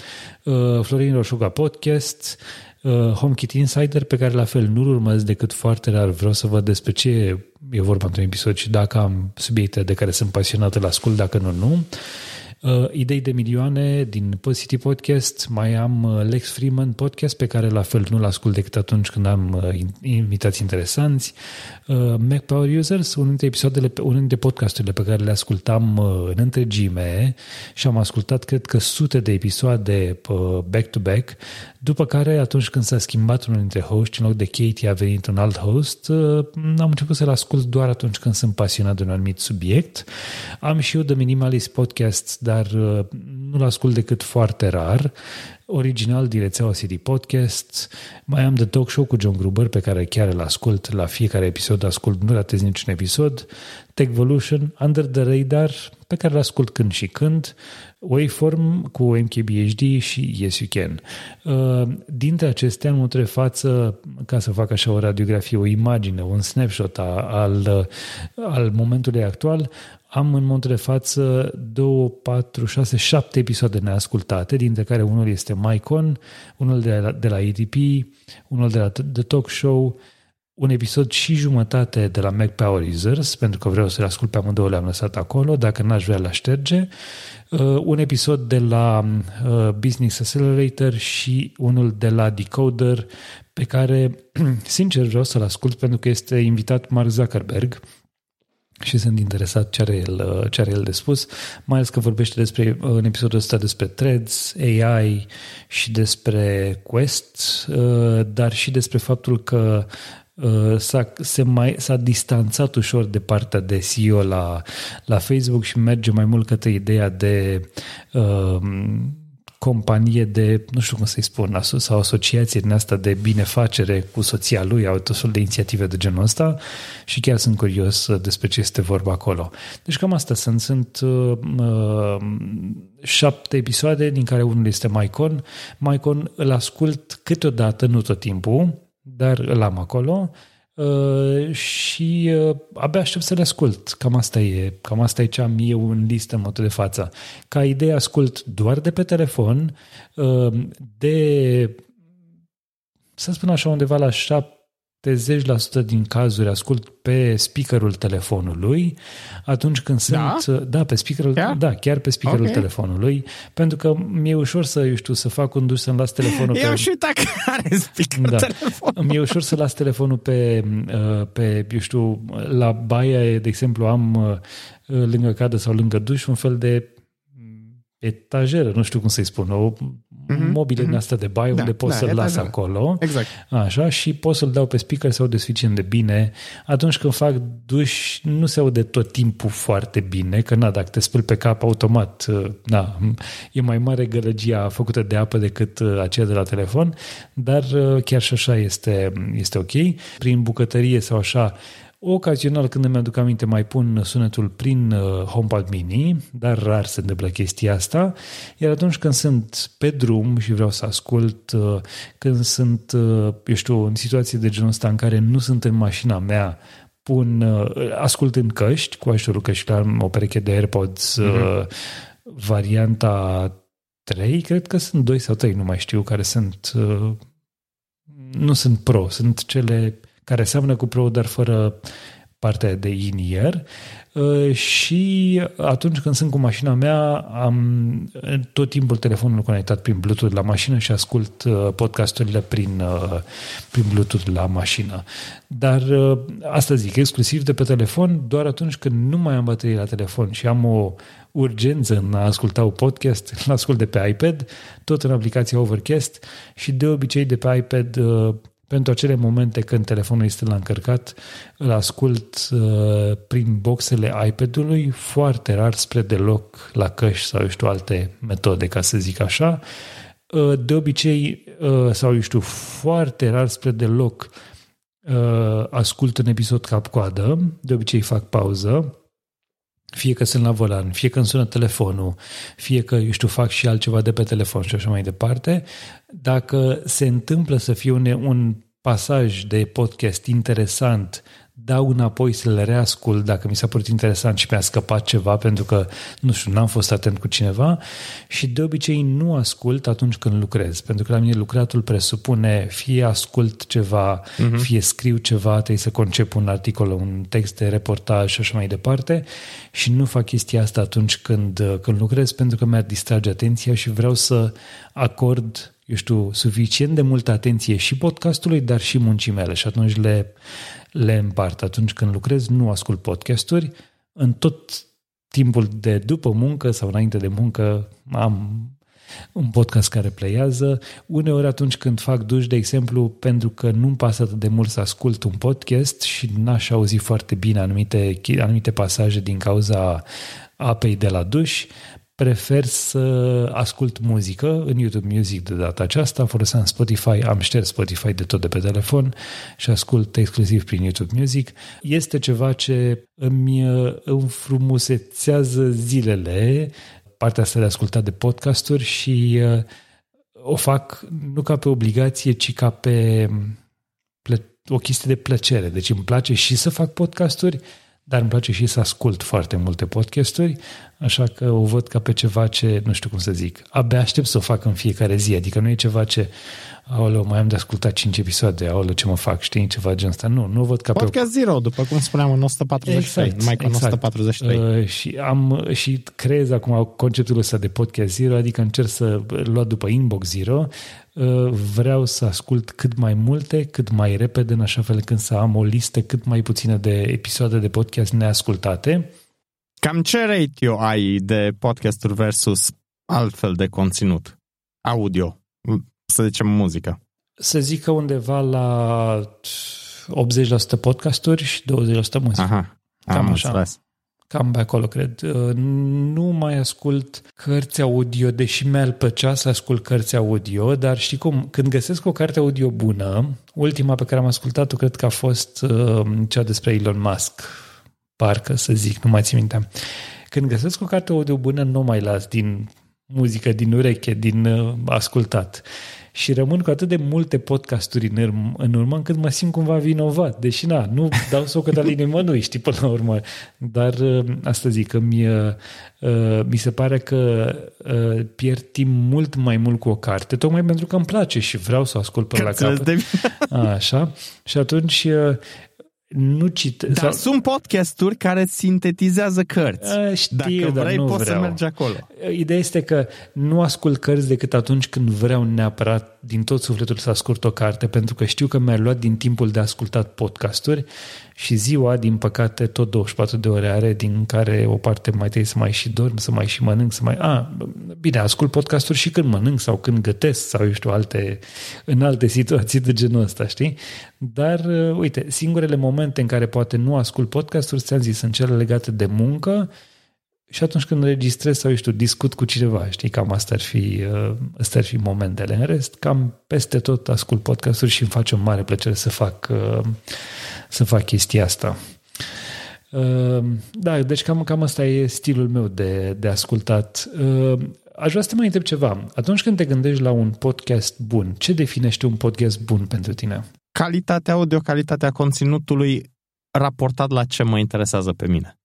uh, Florin Roșuga Podcast, uh, HomeKit Insider, pe care la fel nu-l urmăresc decât foarte rar, vreau să văd despre ce e vorba într-un episod și dacă am subiecte de care sunt pasionat, îl ascult, dacă nu, nu. Uh, Idei de milioane din City Podcast, mai am uh, Lex Freeman Podcast pe care la fel nu-l ascult decât atunci când am uh, invitați interesanți. Uh, Mac Power Users, unul dintre episoadele, unul dintre podcasturile pe care le ascultam uh, în întregime și am ascultat cred că sute de episoade uh, back-to-back, după care atunci când s-a schimbat unul dintre host, în loc de Katie a venit un alt host, uh, am început să-l ascult doar atunci când sunt pasionat de un anumit subiect. Am și eu The Minimalist Podcast, dar uh, nu-l ascult decât foarte rar. Original din rețeaua CD Podcast. Mai am The Talk Show cu John Gruber, pe care chiar îl ascult la fiecare episod, ascult, nu ratez niciun episod. Techvolution, Under the Radar, pe care îl ascult când și când. Waveform cu MKBHD și Yes You Can. Uh, dintre acestea, în momentul de față, ca să fac așa o radiografie, o imagine, un snapshot al, al momentului actual, am în momentul de față 2, 4, 6, 7 episoade neascultate, dintre care unul este MyCon, unul de la, de la EDP, unul de la The Talk Show, un episod și jumătate de la Mac Power Users, pentru că vreau să le ascult pe amândouă, le-am lăsat acolo, dacă n-aș vrea la șterge, uh, un episod de la uh, Business Accelerator și unul de la Decoder, pe care, [CLEARS THROAT] sincer, vreau să-l ascult pentru că este invitat Mark Zuckerberg, și sunt interesat ce are, el, ce are el de spus, mai ales că vorbește despre, în episodul ăsta despre threads, AI și despre Quest, dar și despre faptul că s-a, se mai, s-a distanțat ușor de partea de CEO la, la Facebook și merge mai mult către ideea de uh, companie de, nu știu cum să-i spun, sau asociație din asta de binefacere cu soția lui, au tot fel de inițiative de genul ăsta și chiar sunt curios despre ce este vorba acolo. Deci cam asta sunt. Sunt uh, șapte episoade, din care unul este Mycon. Mycon îl ascult câteodată, nu tot timpul, dar îl am acolo. Uh, și uh, abia aștept să le ascult. Cam asta e, cam asta e ce am eu în listă în momentul de față. Ca idee ascult doar de pe telefon, uh, de să spun așa undeva la 70% din cazuri ascult pe speakerul telefonului atunci când Da? sunt... Da, pe speakerul, Chiar? da, chiar pe speakerul Ok. telefonului, pentru că mi-e ușor să, eu știu, să fac un duș să-mi las telefonul Eu pe... și uita care speaker Da. telefon. Mi-e ușor să las telefonul pe, uh, pe, eu știu, la baie, de exemplu, am uh, lângă cadă sau lângă duș un fel de mm, etajeră, nu știu cum să-i spun, o Mhm, mobile din mhm. asta de baie Da, unde pot da, să-l las etajeră. acolo. Exact. Așa, și pot să-l dau pe speaker să aude suficient de bine. Atunci când fac duș, nu se aude tot timpul foarte bine, că na, dacă te speli pe cap automat, uh, na, e mai mare gălăgia făcută de apă decât uh, aceea de la telefon, dar uh, chiar și așa este, este ok. Prin bucătărie sau așa, Ocazional, când îmi aduc aminte, mai pun sunetul prin uh, HomePod Mini, dar rar se întâmplă chestia asta. Iar atunci când sunt pe drum și vreau să ascult, uh, când sunt, uh, eu știu, în situații de genul ăsta în care nu sunt în mașina mea, pun, ascult în căști, cu ajutorul căștilor, am o pereche de AirPods, mm-hmm. varianta 3, cred că sunt 2 sau 3, nu mai știu, care sunt, nu sunt pro, sunt cele care seamănă cu Pro, dar fără partea de in-ear uh, și atunci când sunt cu mașina mea am tot timpul telefonul conectat prin Bluetooth la mașină și ascult uh, podcasturile prin, uh, prin Bluetooth la mașină. Dar asta zic, exclusiv de pe telefon, doar atunci când nu mai am baterie la telefon și am o urgență în a asculta un podcast, [LAUGHS] îl ascult de pe iPad, tot în aplicația Overcast și de obicei de pe iPad pentru acele momente când telefonul este la încărcat, îl ascult uh, prin boxele iPad-ului, foarte rar spre deloc la căști sau, eu știu, alte metode, ca să zic așa. Uh, de obicei, uh, sau, eu știu, foarte rar spre deloc uh, ascult un episod cap-coadă, de obicei fac pauză, fie că sunt la volan, fie că îmi sună telefonul, fie că, eu știu, fac și altceva de pe telefon și așa mai departe, dacă se întâmplă să fie un, un pasaj de podcast interesant, dau înapoi să le reascult dacă mi s-a părut interesant și mi-a scăpat ceva pentru că, nu știu, n-am fost atent cu cineva și de obicei nu ascult atunci când lucrez, pentru că la mine lucratul presupune fie ascult ceva, uh-huh. fie scriu ceva, trebuie să concep un articol, un text de reportaj și așa mai departe și nu fac chestia asta atunci când, când lucrez pentru că mi-ar distrage atenția și vreau să acord eu știu, suficient de multă atenție și podcastului, dar și muncii mele și atunci le, le împart. Atunci când lucrez, nu ascult podcasturi. În tot timpul de după muncă sau înainte de muncă am un podcast care pleiază. Uneori atunci când fac duș, de exemplu, pentru că nu-mi pasă atât de mult să ascult un podcast și n-aș auzi foarte bine anumite, anumite pasaje din cauza apei de la duș, prefer să ascult muzică în YouTube Music de data aceasta, foloseam Spotify, am șters Spotify de tot de pe telefon și ascult exclusiv prin YouTube Music. Este ceva ce îmi înfrumusețează zilele, partea asta de ascultat de podcasturi și uh, o fac nu ca pe obligație, ci ca pe o chestie de plăcere. Deci îmi place și să fac podcasturi, dar îmi place și să ascult foarte multe podcasturi, așa că o văd ca pe ceva ce, nu știu cum să zic, abia aștept să o fac în fiecare zi, adică nu e ceva ce, aoleu, mai am de ascultat 5 episoade, aoleu, ce mă fac, știi, ceva gen ăsta. Nu, nu o văd ca Podcast pe... Podcast Zero, după cum spuneam, în 143, exact, numai că exact. în 143. Uh, și, am, și creez acum conceptul ăsta de Podcast Zero, adică încerc să luat după Inbox Zero, Uh, vreau să ascult cât mai multe, cât mai repede, în așa fel încât să am o listă cât mai puțină de episoade de podcast neascultate. Cam ce rate ai de podcasturi versus altfel de conținut? Audio, să zicem muzică. Să zic că undeva la 80% podcasturi și 20% muzică. Aha, Cam am așa. Înțeles. Cam pe acolo, cred. Uh, nu mai ascult cărți audio, deși mi-ar plăcea să ascult cărți audio, dar știi cum, când găsesc o carte audio bună, ultima pe care am ascultat-o cred că a fost uh, cea despre Elon Musk, parcă să zic, nu mai țin minte. Când găsesc o carte audio bună, nu mai las din muzică, din ureche, din uh, ascultat și rămân cu atât de multe podcasturi în, urmă, în urmă încât mă simt cumva vinovat. Deși, na, nu dau socotă la nimănui, știi, până la urmă. Dar uh, asta zic, că mi, uh, uh, mi se pare că pierd timp mult mai mult cu o carte, tocmai pentru că îmi place și vreau să o ascult până la capăt. Așa. Și atunci nu cite... Dar sau... sunt podcasturi care sintetizează cărți. A, știu, Dacă dar vrei, nu poți vreau. să mergi acolo. Ideea este că nu ascult cărți decât atunci când vreau neapărat din tot sufletul să ascult o carte, pentru că știu că mi-a luat din timpul de ascultat podcasturi și ziua, din păcate, tot 24 de ore are, din care o parte mai trebuie să mai și dorm, să mai și mănânc, să mai... A, bine, ascult podcasturi și când mănânc sau când gătesc sau, eu știu, alte, în alte situații de genul ăsta, știi? Dar, uh, uite, singurele momente în care poate nu ascult podcasturi, ți-am zis, sunt cele legate de muncă și atunci când înregistrez sau, eu știu, discut cu cineva, știi, cam asta ar fi, uh, astea ar fi momentele. În rest, cam peste tot ascult podcasturi și îmi face o mare plăcere să fac uh, să fac chestia asta. Uh, da, deci cam, cam asta e stilul meu de, de ascultat. Uh, aș vrea să te mai întreb ceva. Atunci când te gândești la un podcast bun, ce definește un podcast bun pentru tine? Calitatea audio, calitatea conținutului raportat la ce mă interesează pe mine.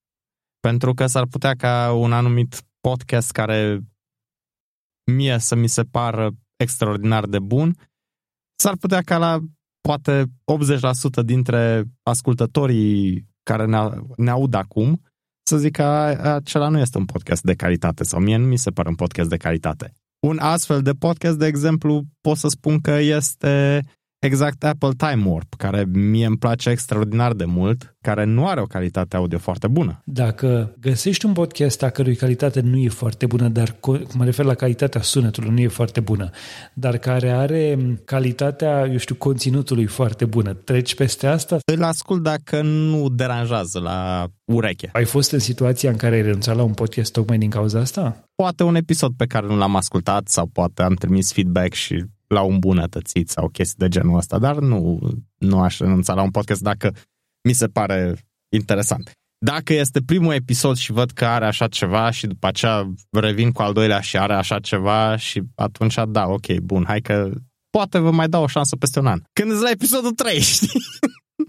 Pentru că s-ar putea ca un anumit podcast care mie să mi se pară extraordinar de bun, s-ar putea ca la poate 80% dintre ascultătorii care ne, ne aud acum să zic că acela nu este un podcast de calitate sau mie nu mi se pare un podcast de calitate. Un astfel de podcast, de exemplu, pot să spun că este exact Apple Time Warp, care mie îmi place extraordinar de mult, care nu are o calitate audio foarte bună. Dacă găsești un podcast a cărui calitate nu e foarte bună, dar mă refer la calitatea sunetului, nu e foarte bună, dar care are calitatea, eu știu, conținutului foarte bună, treci peste asta? Îl ascult dacă nu deranjează la ureche. Ai fost în situația în care ai renunțat la un podcast tocmai din cauza asta? Poate un episod pe care nu l-am ascultat sau poate am trimis feedback și l-au îmbunătățit sau chestii de genul ăsta, dar nu, nu aș renunța la un podcast dacă mi se pare interesant. Dacă este primul episod și văd că are așa ceva și după aceea revin cu al doilea și are așa ceva și atunci da, ok, bun, hai că poate vă mai dau o șansă peste un an. Când îți la episodul 3, [LAUGHS] știi?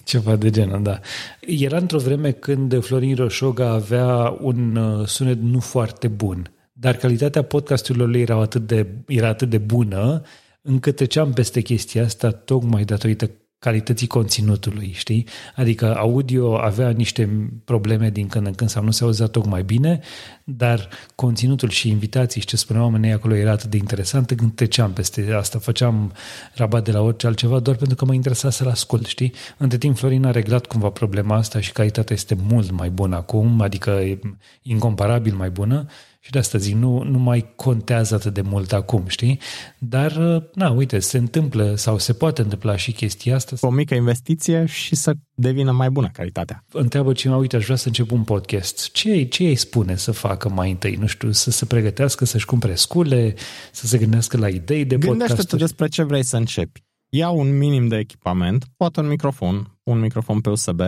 Ceva de genul, da. Era într-o vreme când Florin Roșoga avea un uh, sunet nu foarte bun, dar calitatea podcasturilor lui era atât de, era atât de bună încât treceam peste chestia asta tocmai datorită calității conținutului, știi? Adică audio avea niște probleme din când în când sau nu se auzea tocmai bine, dar conținutul și invitații și ce spuneau oamenii acolo era atât de interesant când treceam peste asta, făceam rabat de la orice altceva doar pentru că mă interesa să-l ascult, știi? Între timp Florin a reglat cumva problema asta și calitatea este mult mai bună acum, adică e incomparabil mai bună și de asta zic, nu, nu mai contează atât de mult acum, știi? Dar, na, uite, se întâmplă sau se poate întâmpla și chestia asta. O mică investiție și să devină mai bună calitatea. Întreabă cineva, uite, aș vrea să încep un podcast. Ce, ce îi spune să facă mai întâi? Nu știu, să se pregătească, să-și cumpere scule, să se gândească la idei de podcast. Gândește tu despre ce vrei să începi. Ia un minim de echipament, poate un microfon, un microfon pe USB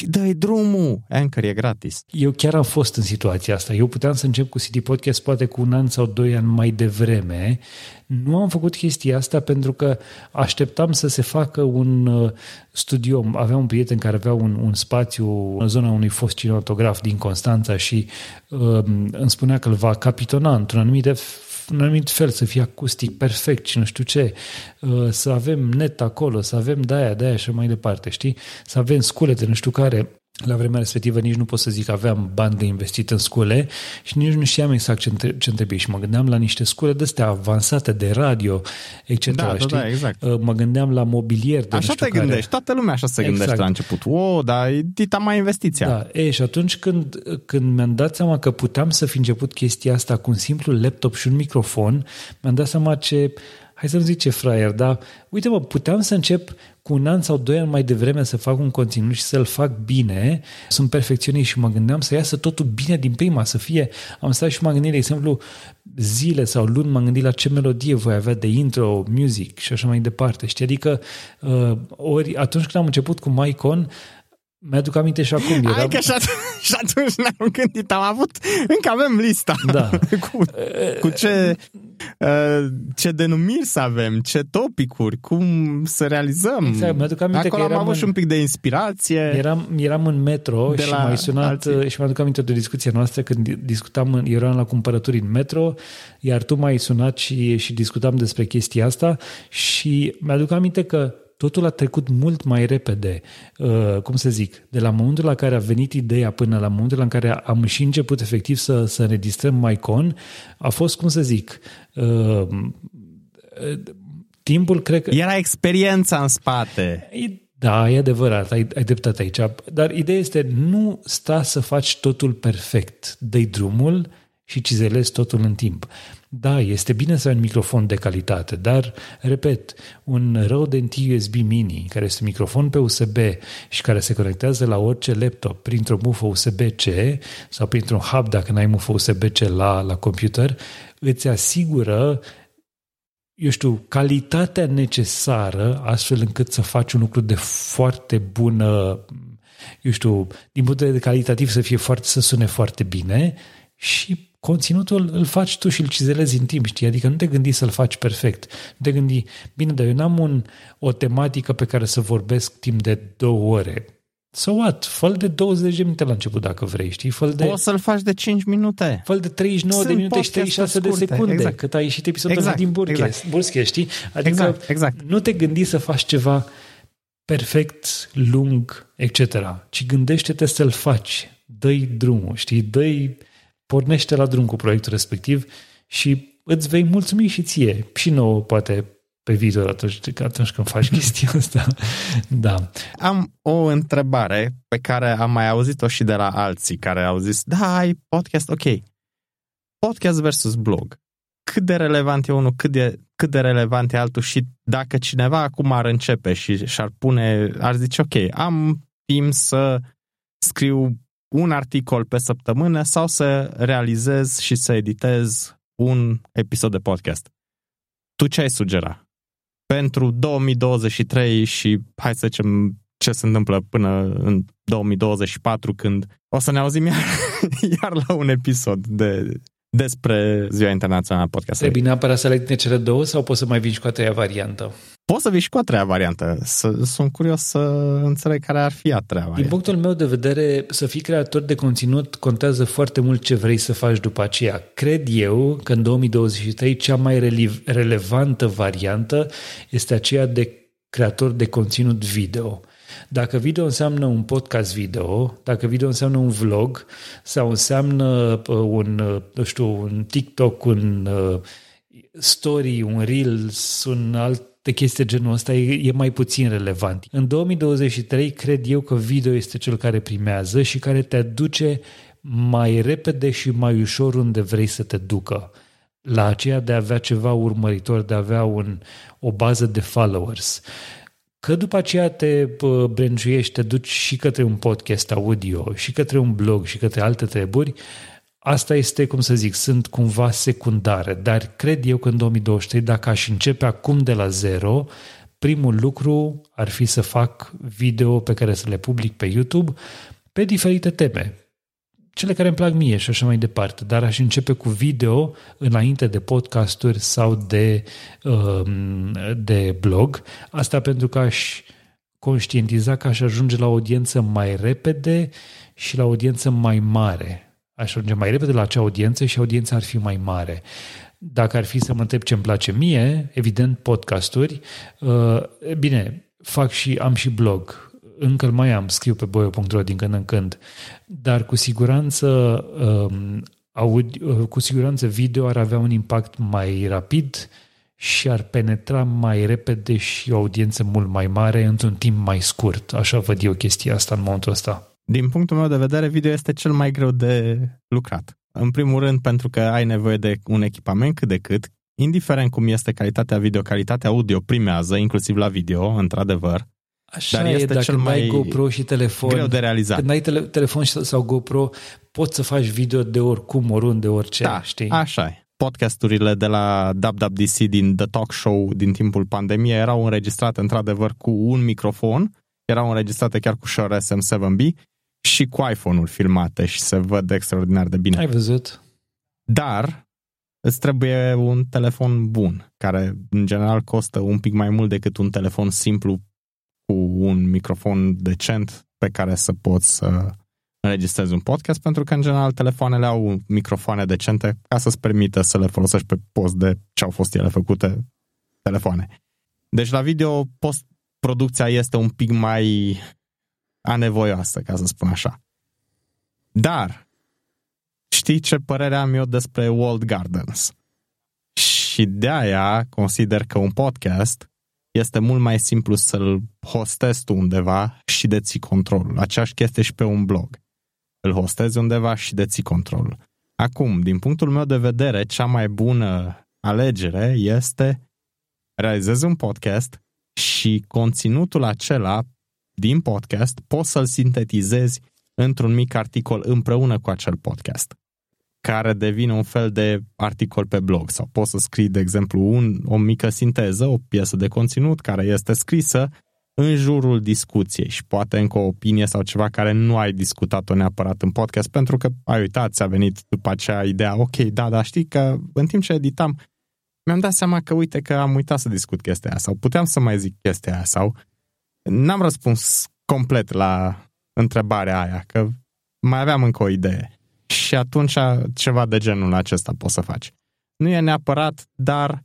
și dă drumul. Anchor e gratis. Eu chiar am fost în situația asta. Eu puteam să încep cu City Podcast poate cu un an sau doi ani mai devreme. Nu am făcut chestia asta pentru că așteptam să se facă un uh, studio. Aveam un prieten care avea un, un spațiu în zona unui fost cinematograf din Constanța și uh, îmi spunea că îl va capitona într-un anumit un anumit fel, să fie acustic perfect și nu știu ce, uh, să avem net acolo, să avem de-aia, de-aia și mai departe, știi? Să avem sculete, nu știu care, la vremea respectivă nici nu pot să zic că aveam bani de investit în scule și nici nu știam exact ce, ce trebuie și mă gândeam la niște scule de astea avansate de radio, etc. Da, da, știi? da, exact. Uh, mă gândeam la mobilier de Așa te care. gândești, toată lumea așa se exact. gândește la început. O, dar e dita mai investiția. Da, e, și atunci când, când mi-am dat seama că puteam să fi început chestia asta cu un simplu laptop și un microfon, mi-am dat seama ce hai să-mi zic ce fraier, dar uite mă, puteam să încep cu un an sau doi ani mai devreme să fac un conținut și să-l fac bine, sunt perfecționist și mă gândeam să iasă totul bine din prima, să fie, am stat și m-am gândit, de exemplu, zile sau luni m-am gândit la ce melodie voi avea de intro, music și așa mai departe, știi, adică uh, ori atunci când am început cu MyCon, mi-aduc aminte și acum. Eram... Hai că și, atunci, [LAUGHS] și atunci ne-am gândit, am avut, încă avem lista. Da. [LAUGHS] cu, cu ce, uh, ce denumiri să avem, ce topicuri, cum să realizăm. Exact, mi-aduc aminte Acolo că am avut în, și un pic de inspirație. Eram, eram în metro de și m-ai sunat alții. și mi-aduc aminte de o discuție noastră când discutam, eram la cumpărături în metro, iar tu m-ai sunat și, și discutam despre chestia asta și mi-aduc aminte că totul a trecut mult mai repede, uh, cum să zic, de la momentul la care a venit ideea până la momentul în care am și început efectiv să, să înregistrăm MyCon, a fost, cum să zic, uh, timpul, cred că... Era experiența în spate. Da, e adevărat, ai, ai dreptate aici. Dar ideea este, nu sta să faci totul perfect. dă drumul și cizelezi totul în timp. Da, este bine să ai un microfon de calitate, dar, repet, un Rode NT USB Mini, care este un microfon pe USB și care se conectează la orice laptop printr-o mufă USB-C sau printr-un hub dacă n-ai mufă USB-C la, la computer, îți asigură eu știu, calitatea necesară astfel încât să faci un lucru de foarte bună, eu știu, din punct de vedere calitativ să fie foarte, să sune foarte bine și conținutul îl faci tu și îl cizelezi în timp, știi? Adică nu te gândi să-l faci perfect. Nu te gândi, bine, dar eu n-am un, o tematică pe care să vorbesc timp de două ore. So what? fă de 20 de minute la început dacă vrei, știi? fă de... Poți să-l faci de 5 minute. fă de 39 Sunt de minute și 36 scurte. de secunde, exact. cât a ieșit episodul exact. din Burghe, exact. Burghe, știi? Adică exact. Exact. nu te gândi să faci ceva perfect, lung, etc. Ci gândește-te să-l faci. Dă-i drumul, știi? Dă-i pornește la drum cu proiectul respectiv și îți vei mulțumi și ție, și nouă, poate, pe viitor atunci, atunci când faci [LAUGHS] chestia asta. da. Am o întrebare pe care am mai auzit-o și de la alții care au zis, da, ai podcast, ok. Podcast versus blog. Cât de relevant e unul, cât de, cât de relevant e altul și dacă cineva acum ar începe și și-ar pune, ar zice, ok, am timp să scriu un articol pe săptămână sau să realizez și să editez un episod de podcast. Tu ce ai sugera? Pentru 2023 și hai să zicem ce se întâmplă până în 2024 când o să ne auzim iar, [LAUGHS] iar la un episod de despre Ziua Internațională a Podcastului. Trebuie neapărat să le cele două sau poți să mai vii și cu a treia variantă? Poți să vii și cu a treia variantă. Sunt curios să înțeleg care ar fi a treia variantă. Din punctul meu de vedere, să fii creator de conținut contează foarte mult ce vrei să faci după aceea. Cred eu că în 2023 cea mai relevantă variantă este aceea de creator de conținut video. Dacă video înseamnă un podcast video, dacă video înseamnă un vlog sau înseamnă uh, un, uh, nu știu, un TikTok, un uh, story, un Reels, un alt de chestii genul ăsta e, e mai puțin relevant. În 2023 cred eu că video este cel care primează și care te aduce mai repede și mai ușor unde vrei să te ducă. La aceea de a avea ceva urmăritor, de a avea un, o bază de followers. Că după aceea te brânjuiești, te duci și către un podcast audio, și către un blog, și către alte treburi, asta este, cum să zic, sunt cumva secundare, dar cred eu că în 2023, dacă aș începe acum de la zero, primul lucru ar fi să fac video pe care să le public pe YouTube pe diferite teme cele care îmi plac mie și așa mai departe, dar aș începe cu video înainte de podcasturi sau de, um, de blog. Asta pentru că aș conștientiza că aș ajunge la audiență mai repede și la audiență mai mare. Aș ajunge mai repede la acea audiență și audiența ar fi mai mare. Dacă ar fi să mă întreb ce îmi place mie, evident podcasturi. Uh, bine, fac și am și blog încă îl mai am, scriu pe boio.ro din când în când, dar cu siguranță um, aud, uh, cu siguranță video ar avea un impact mai rapid și ar penetra mai repede și o audiență mult mai mare într-un timp mai scurt. Așa văd eu chestia asta în momentul ăsta. Din punctul meu de vedere, video este cel mai greu de lucrat. În primul rând pentru că ai nevoie de un echipament cât de cât, indiferent cum este calitatea video, calitatea audio primează, inclusiv la video, într-adevăr. Așa Dar este e, dacă cel mai ai GoPro și telefon, greu de realizat. Când ai tele, telefon sau GoPro, poți să faci video de oricum, oriunde, orice, da, știi? așa e. Podcasturile de la WWDC din The Talk Show din timpul pandemiei erau înregistrate într-adevăr cu un microfon, erau înregistrate chiar cu Shure SM7B și cu iPhone-uri filmate și se văd extraordinar de bine. Ai văzut? Dar îți trebuie un telefon bun, care în general costă un pic mai mult decât un telefon simplu cu un microfon decent pe care să poți să înregistrezi un podcast, pentru că, în general, telefoanele au microfoane decente ca să-ți permită să le folosești pe post de ce au fost ele făcute telefoane. Deci, la video, post-producția este un pic mai anevoioasă, ca să spun așa. Dar, știi ce părere am eu despre Walled Gardens? Și de aia consider că un podcast este mult mai simplu să-l hostezi tu undeva și de ții controlul. Aceeași chestie și pe un blog. Îl hostezi undeva și de ții controlul. Acum, din punctul meu de vedere, cea mai bună alegere este realizezi un podcast și conținutul acela din podcast poți să-l sintetizezi într-un mic articol împreună cu acel podcast. Care devine un fel de articol pe blog sau poți să scrii, de exemplu, un, o mică sinteză, o piesă de conținut care este scrisă în jurul discuției și poate încă o opinie sau ceva care nu ai discutat-o neapărat în podcast pentru că ai uitat, ți-a venit după aceea ideea, ok, da, dar știi că în timp ce editam mi-am dat seama că uite că am uitat să discut chestia aia sau puteam să mai zic chestia aia sau n-am răspuns complet la întrebarea aia, că mai aveam încă o idee. Și atunci ceva de genul acesta poți să faci. Nu e neapărat, dar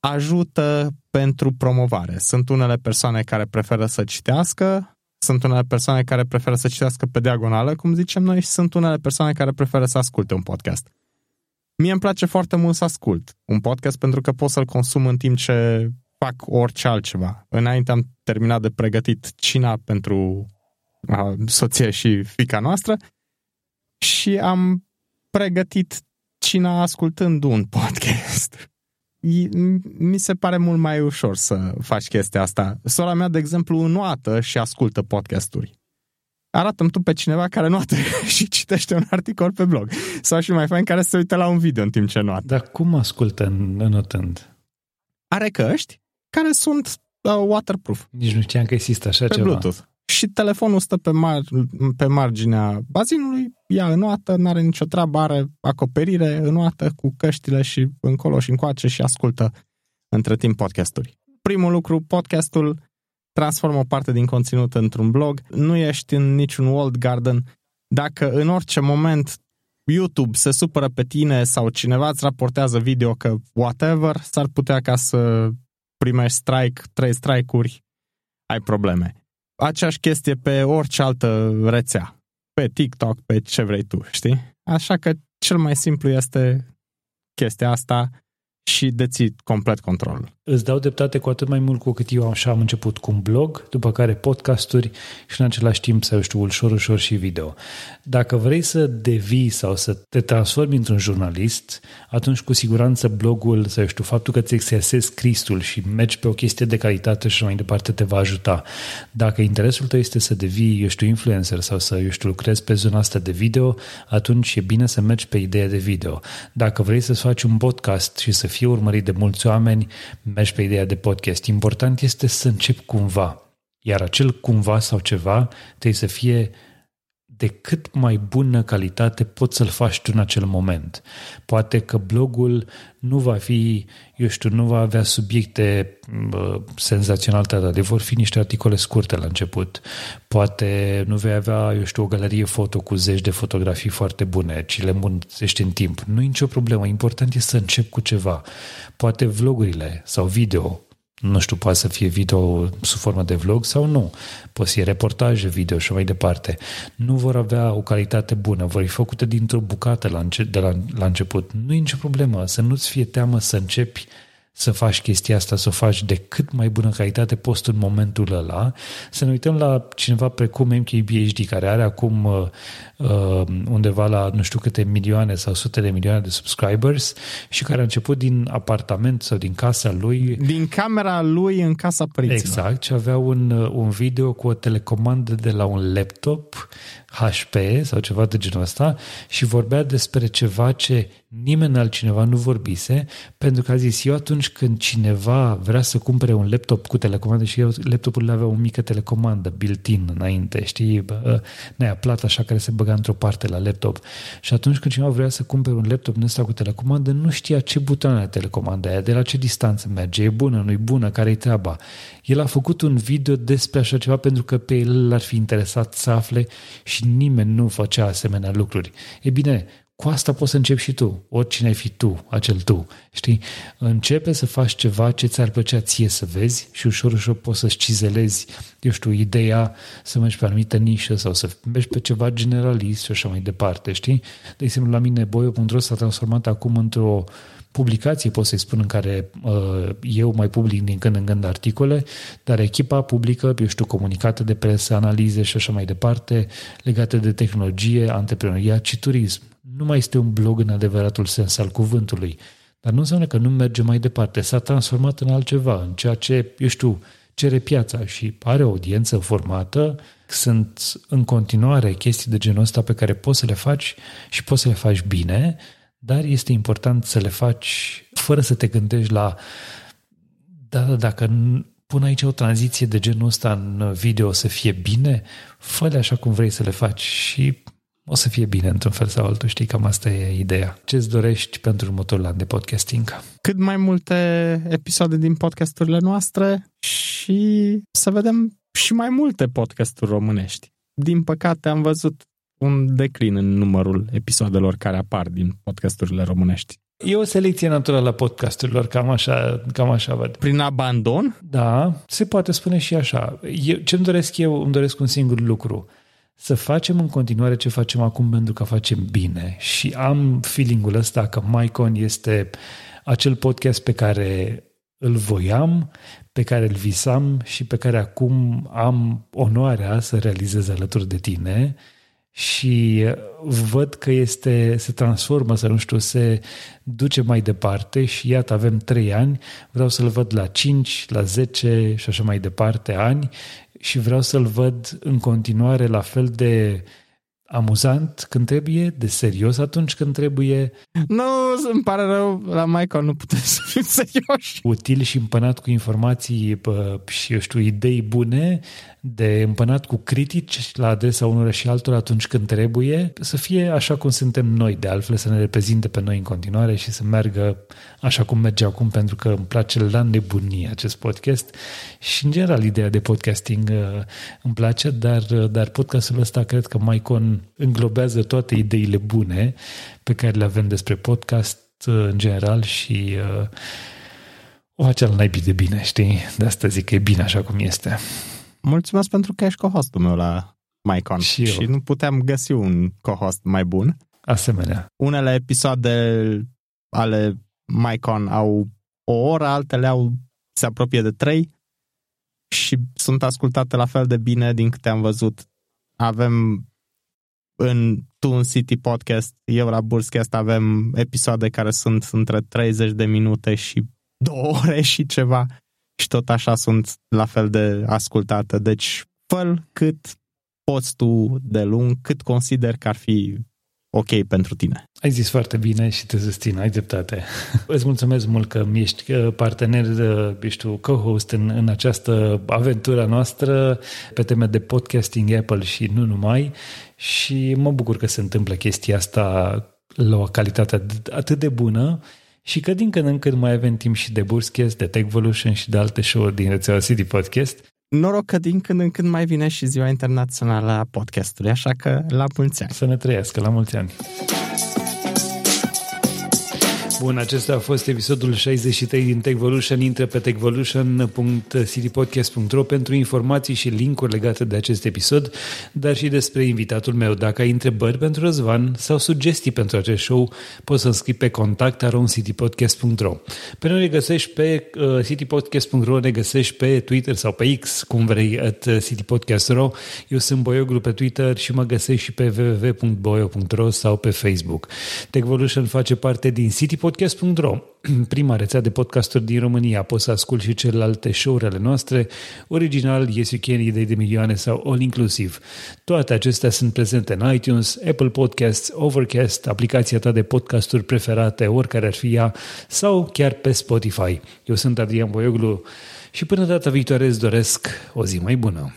ajută pentru promovare. Sunt unele persoane care preferă să citească, sunt unele persoane care preferă să citească pe diagonală, cum zicem noi, și sunt unele persoane care preferă să asculte un podcast. Mie îmi place foarte mult să ascult un podcast pentru că pot să-l consum în timp ce fac orice altceva. Înainte am terminat de pregătit cina pentru soția și fica noastră și am pregătit cina ascultând un podcast. [LAUGHS] Mi se pare mult mai ușor să faci chestia asta. Sora mea, de exemplu, înoată și ascultă podcasturi. Arată-mi tu pe cineva care noată [LAUGHS] și citește un articol pe blog. Sau și mai fain care se uită la un video în timp ce noată. Dar cum ascultă înotând? Are căști care sunt uh, waterproof. Nici nu știam că există așa pe ceva. Bluetooth și telefonul stă pe, mar- pe marginea bazinului, ea înoată, n-are nicio treabă, are acoperire înoată cu căștile și încolo și încoace și ascultă între timp podcasturi. Primul lucru, podcastul transformă o parte din conținut într-un blog, nu ești în niciun walled garden. Dacă în orice moment YouTube se supără pe tine sau cineva îți raportează video că whatever, s-ar putea ca să primești strike, trei strike-uri, ai probleme aceeași chestie pe orice altă rețea. Pe TikTok, pe ce vrei tu, știi? Așa că cel mai simplu este chestia asta și deții complet controlul. Îți dau dreptate cu atât mai mult cu cât eu așa am început cu un blog, după care podcasturi și în același timp să știu ușor, ușor și video. Dacă vrei să devii sau să te transformi într-un jurnalist, atunci cu siguranță blogul, să știu, faptul că îți exersezi scristul și mergi pe o chestie de calitate și mai departe te va ajuta. Dacă interesul tău este să devii, eu știu, influencer sau să, eu știu, lucrezi pe zona asta de video, atunci e bine să mergi pe ideea de video. Dacă vrei să faci un podcast și să fie urmărit de mulți oameni, mergi pe ideea de podcast. Important este să începi cumva. Iar acel cumva sau ceva trebuie să fie de cât mai bună calitate poți să-l faci tu în acel moment. Poate că blogul nu va fi, eu știu, nu va avea subiecte bă, senzaționale, dar vor fi niște articole scurte la început. Poate nu vei avea, eu știu, o galerie foto cu zeci de fotografii foarte bune, ci le îmbunătățești în timp. Nu e nicio problemă, important e să încep cu ceva. Poate vlogurile sau video nu știu, poate să fie video sub formă de vlog sau nu. Poate să fie reportaje video și mai departe. Nu vor avea o calitate bună, vor fi făcute dintr-o bucată la, înce- de la, la început. Nu e nicio problemă, să nu-ți fie teamă să începi să faci chestia asta, să o faci de cât mai bună calitate post în momentul ăla. Să ne uităm la cineva precum MKBHD, care are acum uh, uh, undeva la nu știu câte milioane sau sute de milioane de subscribers și care a început din apartament sau din casa lui. Din camera lui în casa părinților. Exact, și avea un, uh, un video cu o telecomandă de la un laptop HP sau ceva de genul ăsta și vorbea despre ceva ce nimeni altcineva nu vorbise, pentru că a zis, eu atunci când cineva vrea să cumpere un laptop cu telecomandă și eu laptopul avea o mică telecomandă built-in înainte, știi, nea, plata așa care se băga într-o parte la laptop. Și atunci când cineva vrea să cumpere un laptop din ăsta cu telecomandă, nu știa ce butoane are telecomanda aia, de la ce distanță merge, e bună, nu e bună, care e treaba. El a făcut un video despre așa ceva pentru că pe el l-ar fi interesat să afle și nimeni nu făcea asemenea lucruri. E bine, cu asta poți să începi și tu, oricine ai fi tu, acel tu, știi? Începe să faci ceva ce ți-ar plăcea ție să vezi și ușor, ușor poți să-ți cizelezi, eu știu, ideea să mergi pe o anumită nișă sau să mergi pe ceva generalist și așa mai departe, știi? De exemplu, la mine Boio.ro s-a transformat acum într-o publicație, pot să-i spun, în care uh, eu mai public din când în când articole, dar echipa publică, eu știu, comunicate de presă, analize și așa mai departe, legate de tehnologie, antreprenoriat și turism. Nu mai este un blog în adevăratul sens al cuvântului, dar nu înseamnă că nu merge mai departe. S-a transformat în altceva, în ceea ce, eu știu, cere piața și are o audiență formată, Sunt în continuare chestii de genul ăsta pe care poți să le faci și poți să le faci bine, dar este important să le faci fără să te gândești la da, da dacă pun aici o tranziție de genul ăsta în video să fie bine, fă așa cum vrei să le faci și o să fie bine într-un fel sau altul, știi, cam asta e ideea. Ce-ți dorești pentru următorul an de podcasting? Cât mai multe episoade din podcasturile noastre și să vedem și mai multe podcasturi românești. Din păcate am văzut un declin în numărul episoadelor care apar din podcasturile românești. E o selecție naturală a podcasturilor, cam așa, cam așa văd. Prin abandon? Da, se poate spune și așa. ce îmi doresc eu? Îmi doresc un singur lucru. Să facem în continuare ce facem acum pentru că facem bine. Și am feelingul ăsta că Mycon este acel podcast pe care îl voiam, pe care îl visam și pe care acum am onoarea să realizez alături de tine și văd că este, se transformă, să nu știu, se duce mai departe și iată, avem trei ani, vreau să-l văd la 5, la 10 și așa mai departe ani și vreau să-l văd în continuare la fel de amuzant când trebuie, de serios atunci când trebuie. Nu, îmi pare rău, la Michael nu putem să fim serioși. Util și împănat cu informații pă, și, eu știu, idei bune, de împănat cu critici la adresa unora și altora atunci când trebuie, să fie așa cum suntem noi, de altfel să ne reprezinte pe noi în continuare și să meargă așa cum merge acum, pentru că îmi place la nebunie acest podcast și în general ideea de podcasting uh, îmi place, dar, uh, dar podcastul ăsta cred că Maicon înglobează toate ideile bune pe care le avem despre podcast uh, în general și o face al naibii de bine, știi? De asta zic că e bine așa cum este. Mulțumesc pentru că ești co-hostul meu la MyCon și, și nu puteam găsi un co-host mai bun. Asemenea. Unele episoade ale MyCon au o oră, altele au se apropie de trei și sunt ascultate la fel de bine din câte am văzut. Avem în Toon City Podcast, eu la Burscast avem episoade care sunt între 30 de minute și două ore și ceva și tot așa sunt la fel de ascultate. Deci fă cât poți tu de lung, cât consider că ar fi ok pentru tine. Ai zis foarte bine și te susțin, ai dreptate. [LAUGHS] Îți mulțumesc mult că ești uh, partener, uh, ești co-host în, în această aventură noastră pe teme de podcasting Apple și nu numai și mă bucur că se întâmplă chestia asta la o calitate atât de bună și că din când în când mai avem timp și de Burscast, de Techvolution și de alte show-uri din rețeaua City Podcast. Noroc că din când în când mai vine și ziua internațională a podcastului, așa că la mulți ani. Să ne trăiască, la mulți ani. Bun, acesta a fost episodul 63 din Techvolution. Intră pe techvolution.citypodcast.ro pentru informații și linkuri legate de acest episod, dar și despre invitatul meu. Dacă ai întrebări pentru Răzvan sau sugestii pentru acest show, poți să scrii pe contact citypodcast.ro Pe noi ne găsești pe uh, citypodcast.ro, ne găsești pe Twitter sau pe X, cum vrei, at uh, citypodcast.ro. Eu sunt Boioglu pe Twitter și mă găsești și pe www.boio.ro sau pe Facebook. Techvolution face parte din City podcast.ro, [CLEARS THROAT] prima rețea de podcasturi din România. Poți să asculti și celelalte show-urile noastre, original, Yes You Can, Idei de Milioane sau All Inclusive. Toate acestea sunt prezente în iTunes, Apple Podcasts, Overcast, aplicația ta de podcasturi preferate, oricare ar fi ea, sau chiar pe Spotify. Eu sunt Adrian Boioglu și până data viitoare îți doresc o zi mai bună.